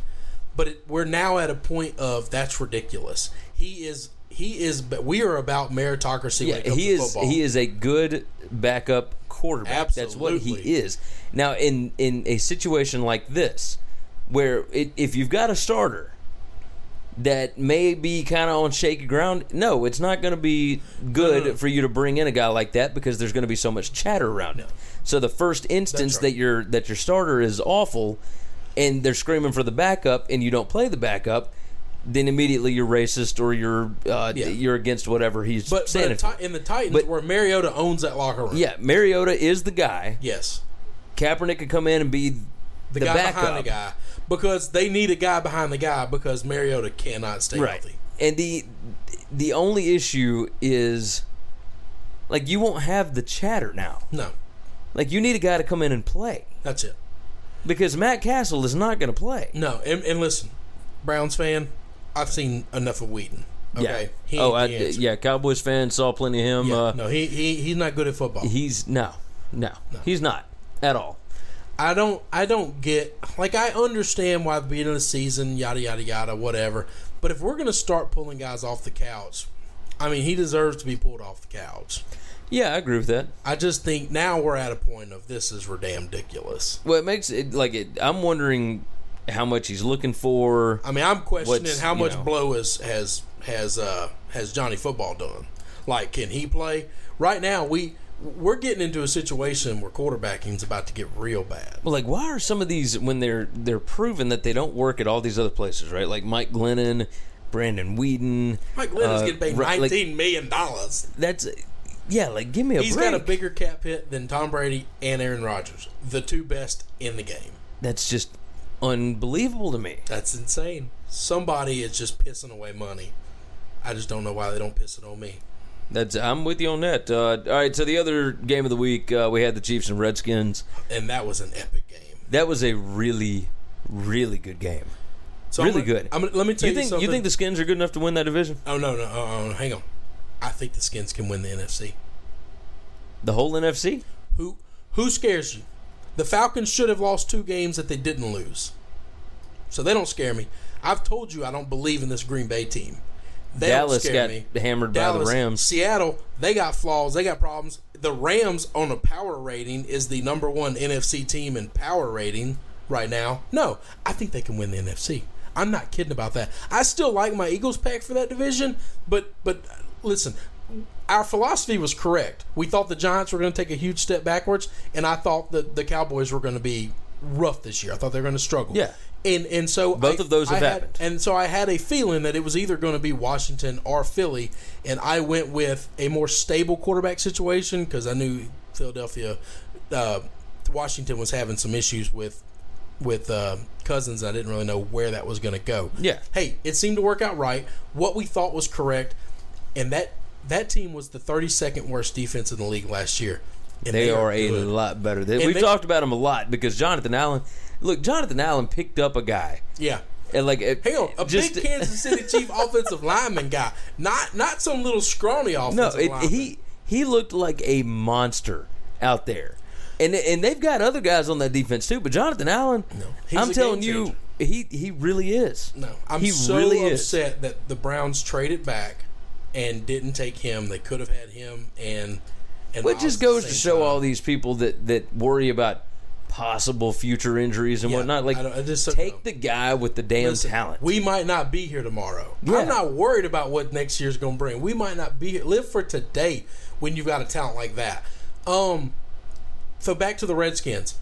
[SPEAKER 2] but it, we're now at a point of that's ridiculous. He is he is. We are about meritocracy.
[SPEAKER 1] yeah,
[SPEAKER 2] it
[SPEAKER 1] he is
[SPEAKER 2] football.
[SPEAKER 1] he is a good backup quarterback. That's what he is. Now, in in a situation like this, where it, if you've got a starter that may be kind of on shaky ground, no, it's not going to be good for you to bring in a guy like that because there's going to be so much chatter around him. So the first instance
[SPEAKER 2] right.
[SPEAKER 1] that your that your starter is awful, and they're screaming for the backup, and you don't play the backup. Then immediately you're racist or you're uh,
[SPEAKER 2] Yeah.
[SPEAKER 1] you're against whatever he's
[SPEAKER 2] but, but
[SPEAKER 1] standing
[SPEAKER 2] in the Titans,
[SPEAKER 1] But-
[SPEAKER 2] where Mariota owns that locker room.
[SPEAKER 1] Yeah, Mariota is the guy.
[SPEAKER 2] Yes.
[SPEAKER 1] Kaepernick could come in and be
[SPEAKER 2] The,
[SPEAKER 1] the,
[SPEAKER 2] guy
[SPEAKER 1] backup.
[SPEAKER 2] behind the guy because they need a guy behind the guy because Mariota cannot stay
[SPEAKER 1] right?
[SPEAKER 2] healthy.
[SPEAKER 1] And the the only issue is like you won't have the chatter now.
[SPEAKER 2] No,
[SPEAKER 1] Like you need a guy to come in and play
[SPEAKER 2] that's it.
[SPEAKER 1] because Matt Cassel is not going to play.
[SPEAKER 2] No, and, and listen, Browns fan, I've seen enough of Weeden. Okay,
[SPEAKER 1] Yeah.
[SPEAKER 2] He
[SPEAKER 1] oh, I,
[SPEAKER 2] ain't the answer.
[SPEAKER 1] yeah. Cowboys fans saw plenty of him.
[SPEAKER 2] Yeah,
[SPEAKER 1] uh,
[SPEAKER 2] no, he, he he's not good at football.
[SPEAKER 1] He's no, no, he's not at all.
[SPEAKER 2] I don't I don't get like I understand why the beginning of the season, yada yada yada, whatever. But if we're gonna start pulling guys off the couch, I mean, he deserves to be pulled off the couch.
[SPEAKER 1] Yeah, I agree with that.
[SPEAKER 2] I just think now we're at a point of this is damn ridiculous.
[SPEAKER 1] Well, it makes it like it. I'm wondering how much he's looking for.
[SPEAKER 2] I mean, I'm questioning how
[SPEAKER 1] you
[SPEAKER 2] much
[SPEAKER 1] know-
[SPEAKER 2] blow is, has has uh, has Johnny Football done. Like, can he play? Right now, we we're getting into a situation where quarterbacking's about to get real bad.
[SPEAKER 1] Well, like, why are some of these when they're they're proven that they don't work at all these other places, right? Like Mike Glennon, Brandon Weeden.
[SPEAKER 2] Mike Glennon's
[SPEAKER 1] uh,
[SPEAKER 2] getting paid
[SPEAKER 1] right, like,
[SPEAKER 2] nineteen million dollars.
[SPEAKER 1] that's yeah. Like, give me a
[SPEAKER 2] He's
[SPEAKER 1] break.
[SPEAKER 2] got a bigger cap hit than Tom Brady and Aaron Rodgers, the two best in the game.
[SPEAKER 1] That's just unbelievable to me.
[SPEAKER 2] That's insane. Somebody is just pissing away money. I just don't know why they don't piss it on me.
[SPEAKER 1] That's I'm with you on that. Uh, all right, so the other game of the week uh, we had the Chiefs and Redskins.
[SPEAKER 2] And that was an epic game.
[SPEAKER 1] That was a really, really good game.
[SPEAKER 2] So I'm
[SPEAKER 1] really
[SPEAKER 2] gonna-
[SPEAKER 1] good.
[SPEAKER 2] I'm gonna, let me tell
[SPEAKER 1] you
[SPEAKER 2] you,
[SPEAKER 1] think
[SPEAKER 2] something.
[SPEAKER 1] you think the Skins are good enough to win that division?
[SPEAKER 2] Oh no no oh, oh, hang on. I think the Skins can win the NFC.
[SPEAKER 1] The whole NFC?
[SPEAKER 2] Who who scares you? The Falcons should have lost two games that they didn't lose. so they don't scare me. I've told you I don't believe in this Green Bay team. They
[SPEAKER 1] Dallas
[SPEAKER 2] don't scare
[SPEAKER 1] got
[SPEAKER 2] me.
[SPEAKER 1] hammered by the Rams.
[SPEAKER 2] Seattle, they got flaws, they got problems. The Rams on a power rating is the number one NFC team in power rating right now. No, I think they can win the NFC. I'm not kidding about that. I still like my Eagles pack for that division, but but uh, listen, our philosophy was correct. We thought the Giants were going to take a huge step backwards, and I thought that the Cowboys were going to be rough this year. I thought they were going to struggle.
[SPEAKER 1] Yeah.
[SPEAKER 2] And and so
[SPEAKER 1] Both
[SPEAKER 2] I-
[SPEAKER 1] of those have
[SPEAKER 2] had-
[SPEAKER 1] happened.
[SPEAKER 2] And so I had a feeling that it was either going to be Washington or Philly, and I went with a more stable quarterback situation because I knew Philadelphia, uh, Washington was having some issues with with uh, Cousins. I didn't really know where that was going to go.
[SPEAKER 1] Yeah.
[SPEAKER 2] Hey, it seemed to work out right. What we thought was correct, and that that team was the 32nd worst defense in the league last year. And
[SPEAKER 1] They are a
[SPEAKER 2] good.
[SPEAKER 1] lot better. They- We've
[SPEAKER 2] they-
[SPEAKER 1] talked about them a lot because Jonathan Allen. Look, Jonathan Allen picked up a guy,
[SPEAKER 2] Yeah.
[SPEAKER 1] and like it-
[SPEAKER 2] Hell, a
[SPEAKER 1] just
[SPEAKER 2] big Kansas City Chief offensive lineman guy, not not some little scrawny
[SPEAKER 1] no,
[SPEAKER 2] offensive
[SPEAKER 1] it,
[SPEAKER 2] lineman.
[SPEAKER 1] he he looked like a monster out there, and and they've got other guys on that defense too. But Jonathan Allen,
[SPEAKER 2] No,
[SPEAKER 1] I'm telling you, he he really is.
[SPEAKER 2] No, I'm
[SPEAKER 1] he
[SPEAKER 2] so
[SPEAKER 1] really is.
[SPEAKER 2] upset that the Browns traded back and didn't take him. They could have had him and and
[SPEAKER 1] it just goes to show
[SPEAKER 2] time.
[SPEAKER 1] all these people that that worry about possible future injuries and
[SPEAKER 2] Yeah,
[SPEAKER 1] whatnot. Like,
[SPEAKER 2] just
[SPEAKER 1] take
[SPEAKER 2] know.
[SPEAKER 1] the guy with the damn
[SPEAKER 2] Listen,
[SPEAKER 1] talent.
[SPEAKER 2] We might not be here tomorrow.
[SPEAKER 1] Yeah.
[SPEAKER 2] I'm not worried about what next year's going to bring. We might not be here. Live for today when you've got a talent like that. Um, so back to the Redskins.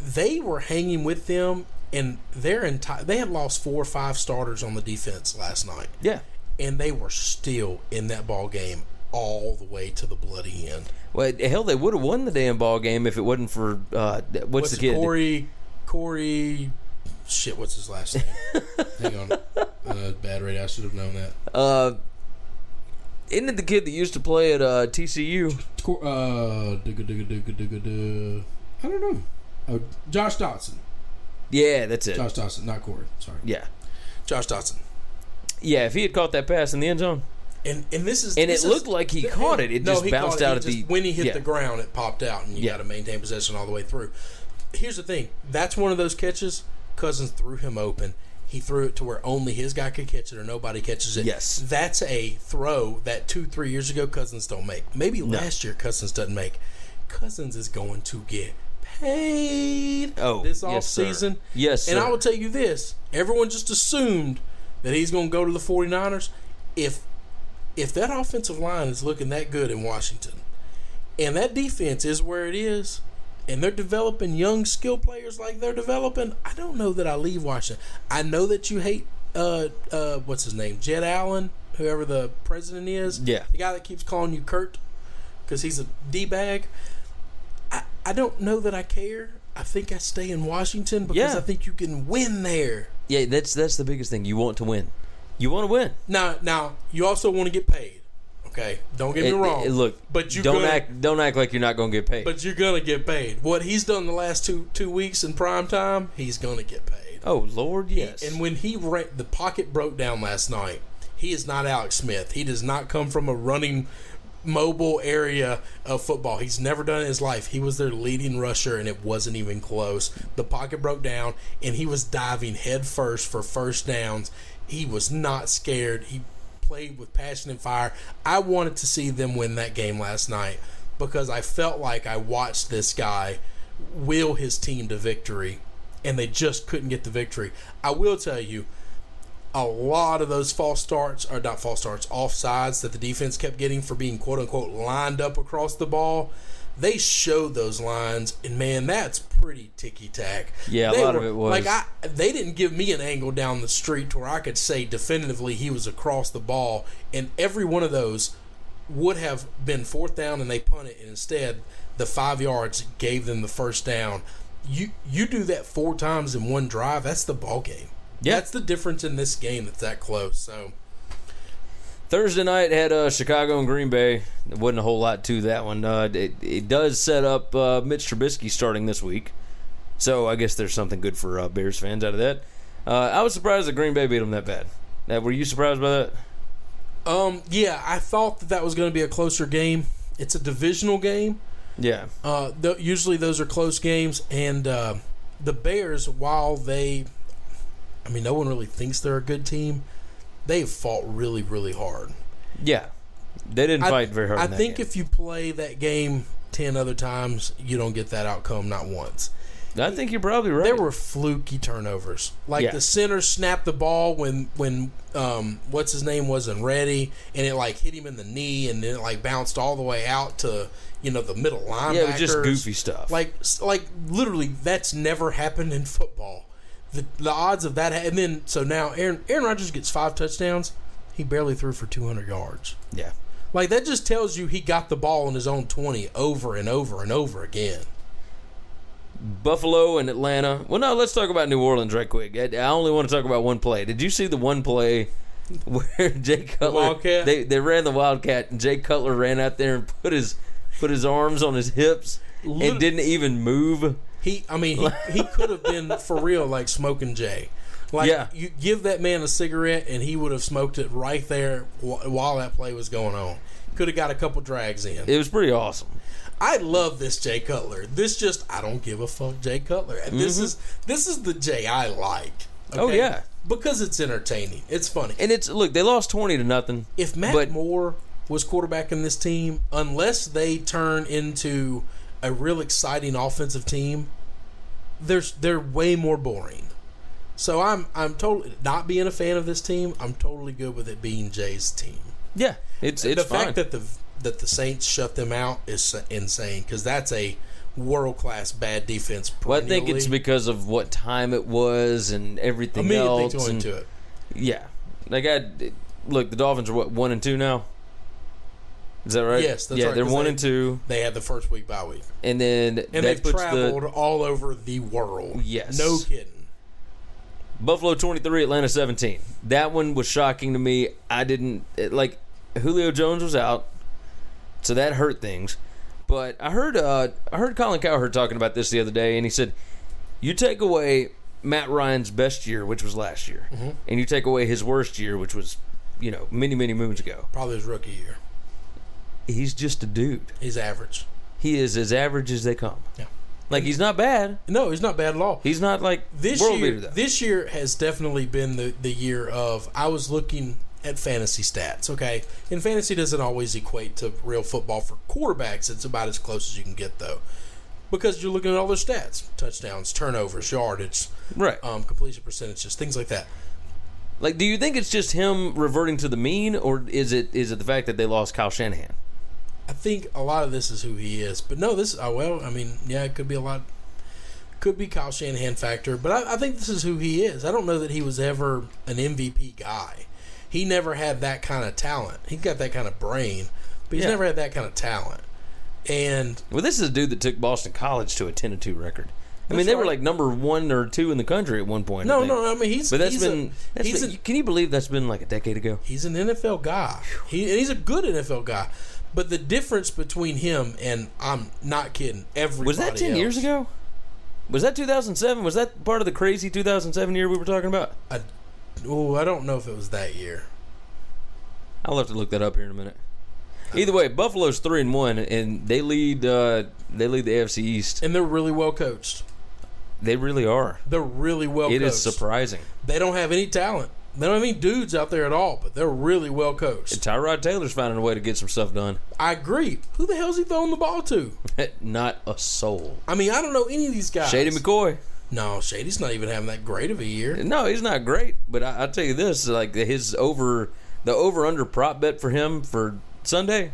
[SPEAKER 2] They were hanging with them, and their entire they had lost four or five starters on the defense last night,
[SPEAKER 1] yeah.
[SPEAKER 2] And they were still in that ball game all the way to the bloody end.
[SPEAKER 1] Well, hell, they would have won the damn ball game if it wasn't for uh, what's,
[SPEAKER 2] What's
[SPEAKER 1] the kid?
[SPEAKER 2] Corey? Corey. Shit, what's his last name? Hang on. Uh, bad radio. I should have known that.
[SPEAKER 1] Uh, isn't it the kid that used to play at uh, TCU?
[SPEAKER 2] Uh, dugga, dugga, dugga, dugga, dugga. I don't know. Oh, Josh Doctson.
[SPEAKER 1] Yeah, that's it.
[SPEAKER 2] Josh Doctson, not Corey. Sorry.
[SPEAKER 1] Yeah,
[SPEAKER 2] Josh Doctson.
[SPEAKER 1] Yeah. If he had caught that pass in the end zone,
[SPEAKER 2] And and this is
[SPEAKER 1] And
[SPEAKER 2] this
[SPEAKER 1] it
[SPEAKER 2] is-
[SPEAKER 1] looked like he caught it. It just
[SPEAKER 2] he
[SPEAKER 1] bounced out at
[SPEAKER 2] just-
[SPEAKER 1] the-
[SPEAKER 2] when he hit
[SPEAKER 1] yeah.
[SPEAKER 2] the ground, it popped out, and you
[SPEAKER 1] Yeah.
[SPEAKER 2] got to maintain possession all the way through. Here's the thing: that's one of those catches. Cousins threw him open. He threw it to where only his guy could catch it, or nobody catches it.
[SPEAKER 1] Yes.
[SPEAKER 2] that's a throw that two, three years ago Cousins don't make. Maybe last year Cousins doesn't make. Cousins is going to get paid.
[SPEAKER 1] Oh,
[SPEAKER 2] this
[SPEAKER 1] yes,
[SPEAKER 2] off
[SPEAKER 1] sir.
[SPEAKER 2] season.
[SPEAKER 1] Yes,
[SPEAKER 2] And
[SPEAKER 1] sir.
[SPEAKER 2] I will tell you this: everyone just assumed that he's going to go to the 49ers. If if that offensive line is looking that good in Washington, and that defense is where it is, and they're developing young skill players like they're developing, I don't know that I leave Washington. I know that you hate uh uh what's his name, Jed Allen, whoever the president is.
[SPEAKER 1] Yeah.
[SPEAKER 2] the guy that keeps calling you Kurt because he's a d bag. I I don't know that I care. I think I stay in Washington because
[SPEAKER 1] Yeah.
[SPEAKER 2] I think you can win there.
[SPEAKER 1] Yeah, that's that's the biggest thing. You want to win. You want to win.
[SPEAKER 2] Now, now you also want to get paid. Okay, don't get me
[SPEAKER 1] It-
[SPEAKER 2] wrong.
[SPEAKER 1] it- look,
[SPEAKER 2] but you
[SPEAKER 1] don't
[SPEAKER 2] gonna,
[SPEAKER 1] act don't act like you're not going to get paid.
[SPEAKER 2] But you're gonna get paid. What he's done the last two two weeks in prime time, he's gonna get paid.
[SPEAKER 1] oh Lord, yes.
[SPEAKER 2] And when he ra- the pocket broke down last night, he is not Alex Smith. He does not come from a running mobile area of football. He's never done in his life. He was their leading rusher and it wasn't even close. The pocket broke down and he was diving head first for first downs. He was not scared. He played with passion and fire. I wanted to see them win that game last night because I felt like I watched this guy will his team to victory and they just couldn't get the victory. I will tell you, a lot of those false starts, or not false starts, offsides that the defense kept getting for being quote unquote lined up across the ball. They showed those lines, and man, that's pretty ticky tack.
[SPEAKER 1] Yeah, a
[SPEAKER 2] They
[SPEAKER 1] lot of it was.
[SPEAKER 2] like I. They didn't give me an angle down the street to where I could say definitively he was across the ball, and every one of those would have been fourth down, and they punted, and instead the five yards gave them the first down. You you do that four times in one drive, that's the ball game.
[SPEAKER 1] Yeah.
[SPEAKER 2] That's the difference in this game that's that close. So
[SPEAKER 1] Thursday night had uh, Chicago and Green Bay. There wasn't a whole lot to that one. Uh, it, it does set up uh, Mitch Trubisky starting this week, so I guess there's something good for uh, Bears fans out of that. Uh, I was surprised that Green Bay beat them that bad. Uh, were you surprised by that?
[SPEAKER 2] um yeah, I thought that that was going to be a closer game. It's a divisional game.
[SPEAKER 1] Yeah,
[SPEAKER 2] Uh, th- usually those are close games, and uh, the Bears, while they I mean, no one really thinks they're a good team. They've fought really, really hard.
[SPEAKER 1] Yeah, they didn't
[SPEAKER 2] I,
[SPEAKER 1] fight very hard.
[SPEAKER 2] I think
[SPEAKER 1] game.
[SPEAKER 2] if you play that game ten other times, you don't get that outcome not once.
[SPEAKER 1] I think you're probably right.
[SPEAKER 2] There were fluky turnovers. Like
[SPEAKER 1] Yeah.
[SPEAKER 2] the center snapped the ball when when um what's his name wasn't ready, and it like hit him in the knee, and then it like bounced all the way out to you know the middle linebackers.
[SPEAKER 1] yeah, it was just goofy stuff.
[SPEAKER 2] Like like literally, that's never happened in football. The the odds of that, and then so now Aaron Aaron Rodgers gets five touchdowns. He barely threw for two hundred yards.
[SPEAKER 1] yeah,
[SPEAKER 2] Like that just tells you he got the ball in his own twenty over and over and over again.
[SPEAKER 1] Buffalo and Atlanta. Well, no, let's talk about New Orleans right quick. I, I only want to talk about one play. Did you see the one play where Jay Cutler
[SPEAKER 2] Wildcat?
[SPEAKER 1] They they ran the Wildcat and Jay Cutler ran out there and put his put his arms on his hips
[SPEAKER 2] Lit-
[SPEAKER 1] and didn't even move.
[SPEAKER 2] He, I mean, he, he could have been for real like smoking Jay. Like
[SPEAKER 1] Yeah.
[SPEAKER 2] you give that man a cigarette and he would have smoked it right there while that play was going on. Could have got a couple drags in.
[SPEAKER 1] It was pretty awesome.
[SPEAKER 2] I love this Jay Cutler. This just I don't give a fuck Jay Cutler. And This is this is the Jay I like.
[SPEAKER 1] Mm-hmm. Oh, yeah.
[SPEAKER 2] because it's entertaining. It's funny.
[SPEAKER 1] And it's look, they lost twenty to nothing.
[SPEAKER 2] If Matt
[SPEAKER 1] but
[SPEAKER 2] Moore was quarterbacking this team, unless they turn into a real exciting offensive team, they're they're way more boring. So I'm I'm totally not being a fan of this team. I'm totally good with it being Jay's team.
[SPEAKER 1] yeah, it's it's
[SPEAKER 2] the
[SPEAKER 1] fine.
[SPEAKER 2] fact that the that the Saints shut them out is insane because that's a world class bad defense.
[SPEAKER 1] well, I think it's because of what time it was and everything
[SPEAKER 2] million
[SPEAKER 1] else. and-
[SPEAKER 2] into it.
[SPEAKER 1] Yeah, like I look, the Dolphins are what one and two now. Is that right?
[SPEAKER 2] Yes, that's
[SPEAKER 1] yeah,
[SPEAKER 2] right,
[SPEAKER 1] They're one
[SPEAKER 2] they-
[SPEAKER 1] and two,
[SPEAKER 2] They had the first week bye week,
[SPEAKER 1] and then
[SPEAKER 2] and they've traveled
[SPEAKER 1] the
[SPEAKER 2] all over the world.
[SPEAKER 1] Yes.
[SPEAKER 2] no kidding.
[SPEAKER 1] Buffalo twenty three, Atlanta seventeen. That one was shocking to me. I didn't it, like Julio Jones was out, so that hurt things. But I heard uh, I heard Colin Cowherd talking about this the other day, and he said, "You take away Matt Ryan's best year, which was last year,
[SPEAKER 2] Mm-hmm.
[SPEAKER 1] and you take away his worst year, which was you know many many moons ago.
[SPEAKER 2] Probably his rookie year.
[SPEAKER 1] He's just a dude.
[SPEAKER 2] He's average.
[SPEAKER 1] He is as average as they come.
[SPEAKER 2] Yeah.
[SPEAKER 1] Like he's not bad.
[SPEAKER 2] No, he's not bad at all.
[SPEAKER 1] He's not like
[SPEAKER 2] this
[SPEAKER 1] world
[SPEAKER 2] year,
[SPEAKER 1] though.
[SPEAKER 2] this year has definitely been the, the year of. I was looking at fantasy stats. Okay, and fantasy doesn't always equate to real football for quarterbacks. It's about as close as you can get though, because you're looking at all their stats: touchdowns, turnovers, yardage,
[SPEAKER 1] right.
[SPEAKER 2] um, completion percentages, things like that.
[SPEAKER 1] Like, do you think it's just him reverting to the mean, or is it is it the fact that they lost Kyle Shanahan?
[SPEAKER 2] I think a lot of this is who he is. But no, this oh, well, I mean, yeah, it could be a lot. Could be Kyle Shanahan factor, but I, I think this is who he is. I don't know that he was ever an MVP guy. He never had that kind of talent. He's got that kind of brain, but he's
[SPEAKER 1] Yeah.
[SPEAKER 2] never had that kind of talent. And
[SPEAKER 1] Well, this is a dude that took Boston College to a ten and two record. I mean, they were like number one or two in the country at one point. I
[SPEAKER 2] no,
[SPEAKER 1] think.
[SPEAKER 2] no, I mean he's
[SPEAKER 1] But that's
[SPEAKER 2] he's
[SPEAKER 1] been,
[SPEAKER 2] a,
[SPEAKER 1] that's been
[SPEAKER 2] a,
[SPEAKER 1] can you believe that's been like a decade ago?
[SPEAKER 2] he's an NFL guy. He and he's a good NFL guy. But the difference between him and I'm not kidding. Everybody
[SPEAKER 1] Was that ten years ago? Was that 2007? Was that part of the crazy 2007 year we were talking about?
[SPEAKER 2] I, oh, I don't know if it was that year.
[SPEAKER 1] I'll have to look that up here in a minute. Either way, Buffalo's three and one, and they lead. Uh, they lead the AFC East.
[SPEAKER 2] And they're really well coached.
[SPEAKER 1] They really are.
[SPEAKER 2] They're really well
[SPEAKER 1] It
[SPEAKER 2] coached.
[SPEAKER 1] is surprising.
[SPEAKER 2] They don't have any talent. They don't have any dudes out there at all, but they're really well coached.
[SPEAKER 1] And Tyrod Taylor's finding a way to get some stuff done.
[SPEAKER 2] I agree. Who the hell's he throwing the ball to?
[SPEAKER 1] Not a soul.
[SPEAKER 2] I mean, I don't know any of these guys.
[SPEAKER 1] Shady McCoy.
[SPEAKER 2] No, Shady's not even having that great of a year.
[SPEAKER 1] No, he's not great, but I, I'll tell you this: like his over, the over under prop bet for him for Sunday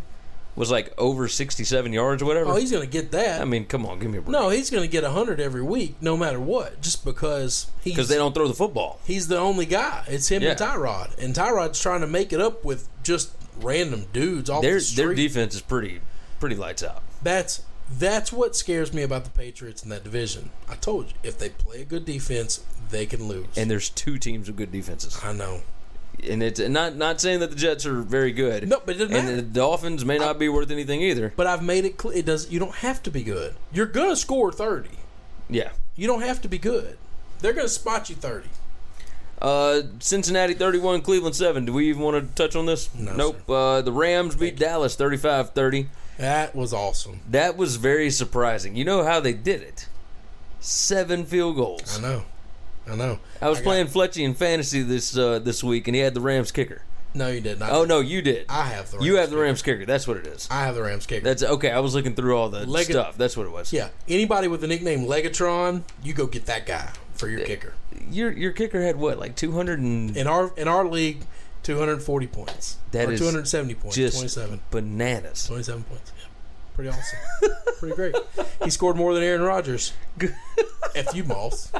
[SPEAKER 1] was like over sixty seven yards or whatever.
[SPEAKER 2] Oh, he's going to get that.
[SPEAKER 1] I mean, come on, give me a break.
[SPEAKER 2] no, he's going to get 100 every week, no matter what, just because he's
[SPEAKER 1] because they don't throw the football.
[SPEAKER 2] he's the only guy. It's him and Tyrod, and Tyrod's trying to make it up with just random dudes all
[SPEAKER 1] Their
[SPEAKER 2] the street.
[SPEAKER 1] their defense is pretty pretty lights out.
[SPEAKER 2] That's that's what scares me about the Patriots in that division. I told you, if they play a good defense, they can lose.
[SPEAKER 1] And there's two teams with good defenses,
[SPEAKER 2] I know.
[SPEAKER 1] And it's not not saying that the Jets are very good.
[SPEAKER 2] No, but it doesn't
[SPEAKER 1] and
[SPEAKER 2] matter.
[SPEAKER 1] the Dolphins may not be worth anything either.
[SPEAKER 2] But I've made it clear. It does. You don't have to be good. You're gonna score thirty.
[SPEAKER 1] Yeah.
[SPEAKER 2] You don't have to be good. They're gonna spot you thirty.
[SPEAKER 1] Uh, Cincinnati 31, Cleveland 7. Do we even want to touch on this?
[SPEAKER 2] No,
[SPEAKER 1] nope. Uh, the Rams beat Dallas 35 30.
[SPEAKER 2] That was awesome.
[SPEAKER 1] That was very surprising. You know how they did it? Seven field goals.
[SPEAKER 2] I know. I know.
[SPEAKER 1] I was
[SPEAKER 2] got-
[SPEAKER 1] playing Fletchy in fantasy this uh, this week, and he had the Rams kicker.
[SPEAKER 2] No, you didn't.
[SPEAKER 1] Oh no, you did.
[SPEAKER 2] I have the
[SPEAKER 1] You
[SPEAKER 2] Rams
[SPEAKER 1] have the Rams kicker. That's what it is.
[SPEAKER 2] I have the Rams kicker.
[SPEAKER 1] That's okay. I was looking through all the
[SPEAKER 2] Leg-
[SPEAKER 1] stuff. That's what it was.
[SPEAKER 2] yeah. Anybody with the nickname Legatron, you go get that guy for your kicker.
[SPEAKER 1] Your your kicker had what, like two hundred and
[SPEAKER 2] In our in our league, 240 points.
[SPEAKER 1] That is
[SPEAKER 2] 270 points.
[SPEAKER 1] just
[SPEAKER 2] 27.
[SPEAKER 1] bananas.
[SPEAKER 2] 27 points. Yeah. Pretty awesome. Pretty great. He scored more than Aaron Rodgers. F you, Moss.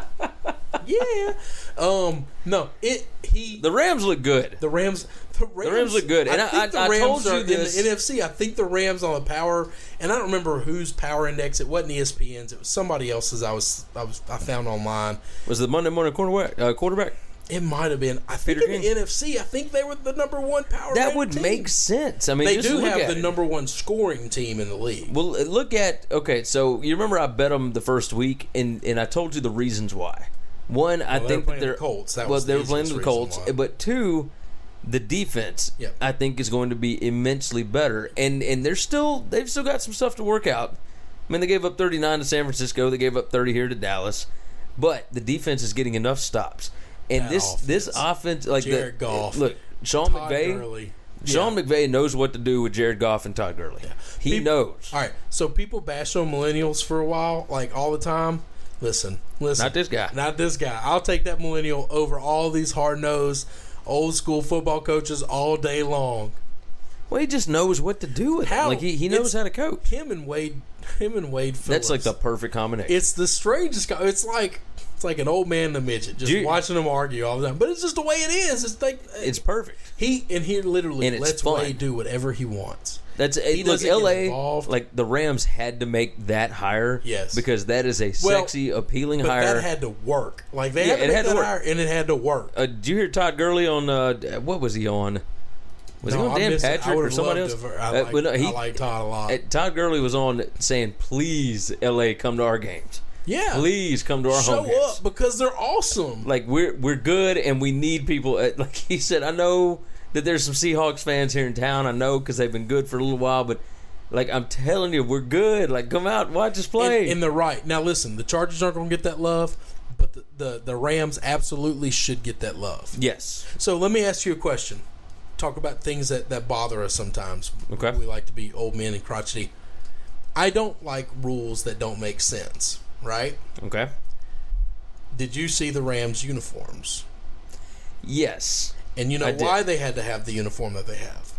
[SPEAKER 2] Yeah. Um. No. It. He.
[SPEAKER 1] The Rams look good.
[SPEAKER 2] The Rams. The Rams,
[SPEAKER 1] Rams look good, and I-
[SPEAKER 2] think
[SPEAKER 1] I-
[SPEAKER 2] the
[SPEAKER 1] I
[SPEAKER 2] Rams
[SPEAKER 1] told you this-
[SPEAKER 2] in the NFC. I think the Rams on the power, and I don't remember whose power index. It wasn't ESPN's. It was somebody else's. I was. I was. I found online.
[SPEAKER 1] Was the Monday morning quarterback? Uh, quarterback?
[SPEAKER 2] It might have been. I think
[SPEAKER 1] Peter
[SPEAKER 2] in
[SPEAKER 1] King?
[SPEAKER 2] the NFC. I think they were the number one power.
[SPEAKER 1] That would
[SPEAKER 2] team.
[SPEAKER 1] make sense. I mean,
[SPEAKER 2] They do have the
[SPEAKER 1] it.
[SPEAKER 2] number one scoring team in the league.
[SPEAKER 1] Well, look at okay. So you remember I bet them the first week, and and I told you the reasons why. One, I
[SPEAKER 2] Well, were
[SPEAKER 1] think
[SPEAKER 2] playing
[SPEAKER 1] that they're
[SPEAKER 2] Colts. That
[SPEAKER 1] well,
[SPEAKER 2] the
[SPEAKER 1] they were playing the Colts,
[SPEAKER 2] why.
[SPEAKER 1] but two, the defense
[SPEAKER 2] Yep.
[SPEAKER 1] I think is going to be immensely better, and and they're still they've still got some stuff to work out. I mean, they gave up 39 to San Francisco, they gave up 30 here to Dallas, but the defense is getting enough stops, and
[SPEAKER 2] That
[SPEAKER 1] this this
[SPEAKER 2] offense.
[SPEAKER 1] offense like
[SPEAKER 2] Jared
[SPEAKER 1] the,
[SPEAKER 2] Goff,
[SPEAKER 1] look, Sean
[SPEAKER 2] Todd
[SPEAKER 1] McVay.
[SPEAKER 2] Gurley.
[SPEAKER 1] Sean
[SPEAKER 2] Yeah.
[SPEAKER 1] McVay knows what to do with Jared Goff and Todd Gurley. He
[SPEAKER 2] Peop-
[SPEAKER 1] knows.
[SPEAKER 2] All right. So people bash on millennials for a while, like all the time. Listen, listen.
[SPEAKER 1] Not this guy.
[SPEAKER 2] Not this guy. I'll take that millennial over all these hard nosed, old school football coaches all day long.
[SPEAKER 1] Well, he just knows what to do with it.
[SPEAKER 2] How?
[SPEAKER 1] Like he, he knows how to coach.
[SPEAKER 2] Him and Wade. Him and Wade. Phillips.
[SPEAKER 1] That's like the perfect combination.
[SPEAKER 2] It's the strangest guy. It's like it's like an old man and a midget, just
[SPEAKER 1] you-
[SPEAKER 2] watching them argue all the time. But it's just the way it is. It's like
[SPEAKER 1] it's perfect.
[SPEAKER 2] he and he literally
[SPEAKER 1] And
[SPEAKER 2] lets
[SPEAKER 1] fun.
[SPEAKER 2] Wade do whatever he wants.
[SPEAKER 1] That's
[SPEAKER 2] He
[SPEAKER 1] it, look. L.A.
[SPEAKER 2] involved.
[SPEAKER 1] like the Rams had to make that hire.
[SPEAKER 2] Yes.
[SPEAKER 1] because that is a
[SPEAKER 2] Well,
[SPEAKER 1] sexy, appealing
[SPEAKER 2] But
[SPEAKER 1] hire.
[SPEAKER 2] that had to work. Like they
[SPEAKER 1] Yeah,
[SPEAKER 2] had to make
[SPEAKER 1] had
[SPEAKER 2] that hire, and it had to work.
[SPEAKER 1] uh, did you hear Todd Gurley on? Uh, what was he on? Was
[SPEAKER 2] No,
[SPEAKER 1] he on Dan. Patrick or somebody else?
[SPEAKER 2] to I
[SPEAKER 1] Uh,
[SPEAKER 2] like-
[SPEAKER 1] well, no, he-
[SPEAKER 2] I like Todd a lot.
[SPEAKER 1] uh, Todd Gurley was on saying, "Please, L.A. come to our games.
[SPEAKER 2] yeah,
[SPEAKER 1] Please come to our
[SPEAKER 2] show
[SPEAKER 1] home games."
[SPEAKER 2] up because they're awesome.
[SPEAKER 1] like we're we're good and we need people. uh, Like he said, I know that there's some Seahawks fans here in town. I know because they've been good for a little while, but like I'm telling you, we're good. Like come out, watch us play.
[SPEAKER 2] and, and they're right. Now listen, the Chargers aren't going to get that love, but the, the the Rams absolutely should get that love.
[SPEAKER 1] yes,
[SPEAKER 2] So let me ask you a question. Talk about things that, that bother us sometimes.
[SPEAKER 1] Okay.
[SPEAKER 2] We like to be old men and crotchety. I don't like rules that don't make sense, right?
[SPEAKER 1] okay,
[SPEAKER 2] Did you see the Rams uniforms?
[SPEAKER 1] yes.
[SPEAKER 2] And you know
[SPEAKER 1] I did.
[SPEAKER 2] why they had to have the uniform that they have?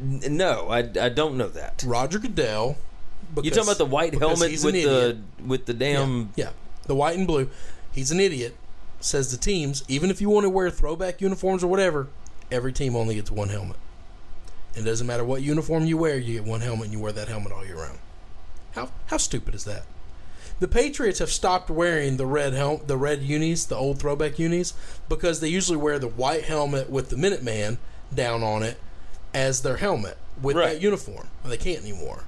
[SPEAKER 1] N- No, I, I don't know that.
[SPEAKER 2] Roger Goodell.
[SPEAKER 1] You
[SPEAKER 2] because-
[SPEAKER 1] talking about the white helmet with the
[SPEAKER 2] idiot.
[SPEAKER 1] with the damn?
[SPEAKER 2] Yeah, the white and blue. He's an idiot. Says the teams, even if you want to wear throwback uniforms or whatever, every team only gets one helmet. It doesn't matter what uniform you wear, you get one helmet and you wear that helmet all year round. How how stupid is that? The Patriots have stopped wearing the red hel- the red unis, the old throwback unis, because they usually wear the white helmet with the Minuteman down on it as their helmet with
[SPEAKER 1] Right.
[SPEAKER 2] that uniform. They can't anymore,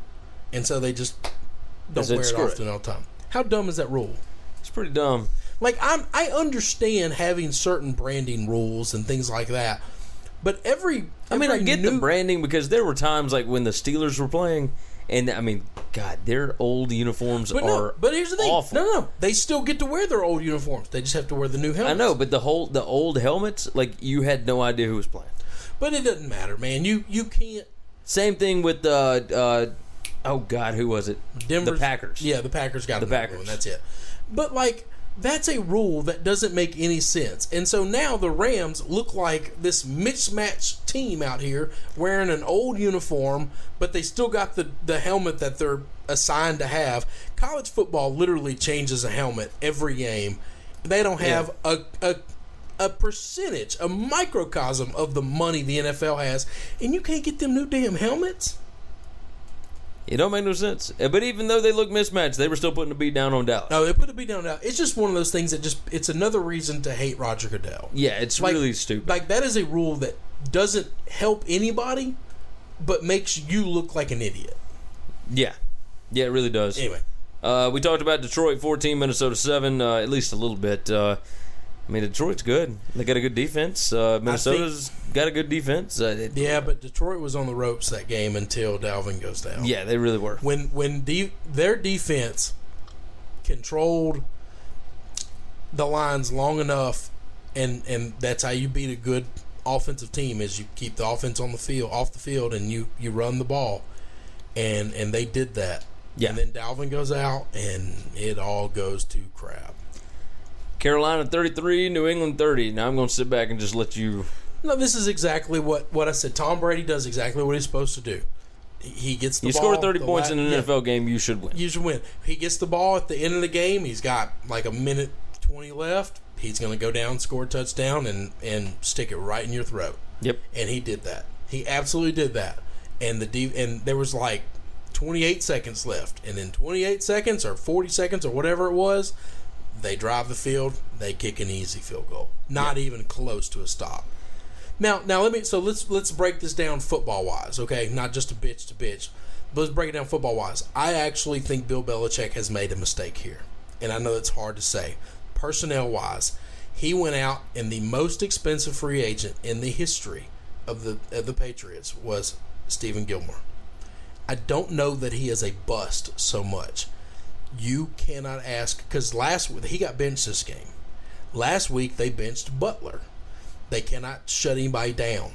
[SPEAKER 2] and so they just don't wear it often all the time. How dumb is that rule?
[SPEAKER 1] It's pretty dumb.
[SPEAKER 2] Like I'm, I understand having certain branding rules and things like that, but every,
[SPEAKER 1] I mean, I get
[SPEAKER 2] new,
[SPEAKER 1] the branding because there were times like when the Steelers were playing, and I mean, God, their old uniforms
[SPEAKER 2] But
[SPEAKER 1] are
[SPEAKER 2] no, but here's the thing.
[SPEAKER 1] awful.
[SPEAKER 2] No, no, no, they still get to wear their old uniforms. They just have to wear the new helmets.
[SPEAKER 1] I know, but the whole the old helmets, like you had no idea who was playing.
[SPEAKER 2] but it doesn't matter, man. You you can't.
[SPEAKER 1] Same thing with the uh, uh, oh God, who was it?
[SPEAKER 2] Denver's,
[SPEAKER 1] the Packers.
[SPEAKER 2] Yeah, the Packers got
[SPEAKER 1] The
[SPEAKER 2] the
[SPEAKER 1] Packers.
[SPEAKER 2] and that's it. But like that's a rule that doesn't make any sense. And so now the Rams look like this mismatched team out here wearing an old uniform, but they still got the the helmet that they're assigned to have. College football literally changes a helmet every game. They don't have a, a a percentage, a microcosm of the money the NFL has, and you can't get them new damn helmets.
[SPEAKER 1] It don't make no sense. But even though they look mismatched, they were still putting a beat down on Dallas.
[SPEAKER 2] No, they put a beat down now. It's just one of those things that just it's another reason to hate Roger Goodell.
[SPEAKER 1] Yeah, it's
[SPEAKER 2] Like-
[SPEAKER 1] really stupid.
[SPEAKER 2] Like that is a rule that doesn't help anybody, but makes you look like an idiot.
[SPEAKER 1] yeah, yeah, it really does.
[SPEAKER 2] Anyway,
[SPEAKER 1] Uh, we talked about Detroit 14, Minnesota 7, uh, at least a little bit. Uh, I mean, Detroit's good. They got a good defense. Uh, Minnesota's got a good defense. Uh, it-
[SPEAKER 2] yeah, but Detroit was on the ropes that game until Dalvin goes down.
[SPEAKER 1] yeah, they really were.
[SPEAKER 2] when when de- their defense controlled the lines long enough, and and that's how you beat a good offensive team is you keep the offense on the field, off the field, and you you run the ball, and and they did that.
[SPEAKER 1] Yeah.
[SPEAKER 2] And then Dalvin goes out, and it all goes to crap.
[SPEAKER 1] Carolina 33, New England 30. Now I'm going to sit back and just let you.
[SPEAKER 2] No, this is exactly what what I said. Tom Brady does exactly what he's supposed to do. He- He gets the
[SPEAKER 1] You
[SPEAKER 2] ball.
[SPEAKER 1] score 30 points in an
[SPEAKER 2] yeah,
[SPEAKER 1] NFL game, you should win.
[SPEAKER 2] You should win. He gets the ball at the end of the game. He's got like a minute twenty left. He's going to go down, score a touchdown, and and stick it right in your throat.
[SPEAKER 1] Yep.
[SPEAKER 2] And he did that. He absolutely did that. And the D, and there was like 28 seconds left, and in 28 seconds or 40 seconds or whatever it was, they drive the field. They kick an easy field goal, not even close to a stop. Now, now let me. So let's let's break this down football wise, okay? Not just a bitch to bitch, but let's break it down football wise. I actually think Bill Belichick has made a mistake here, and I know it's hard to say. Personnel wise, he went out and the most expensive free agent in the history of the of the Patriots was Stephen Gilmore. I don't know that he is a bust so much. You cannot ask because last he got benched this game. Last week they benched Butler. They cannot shut anybody down.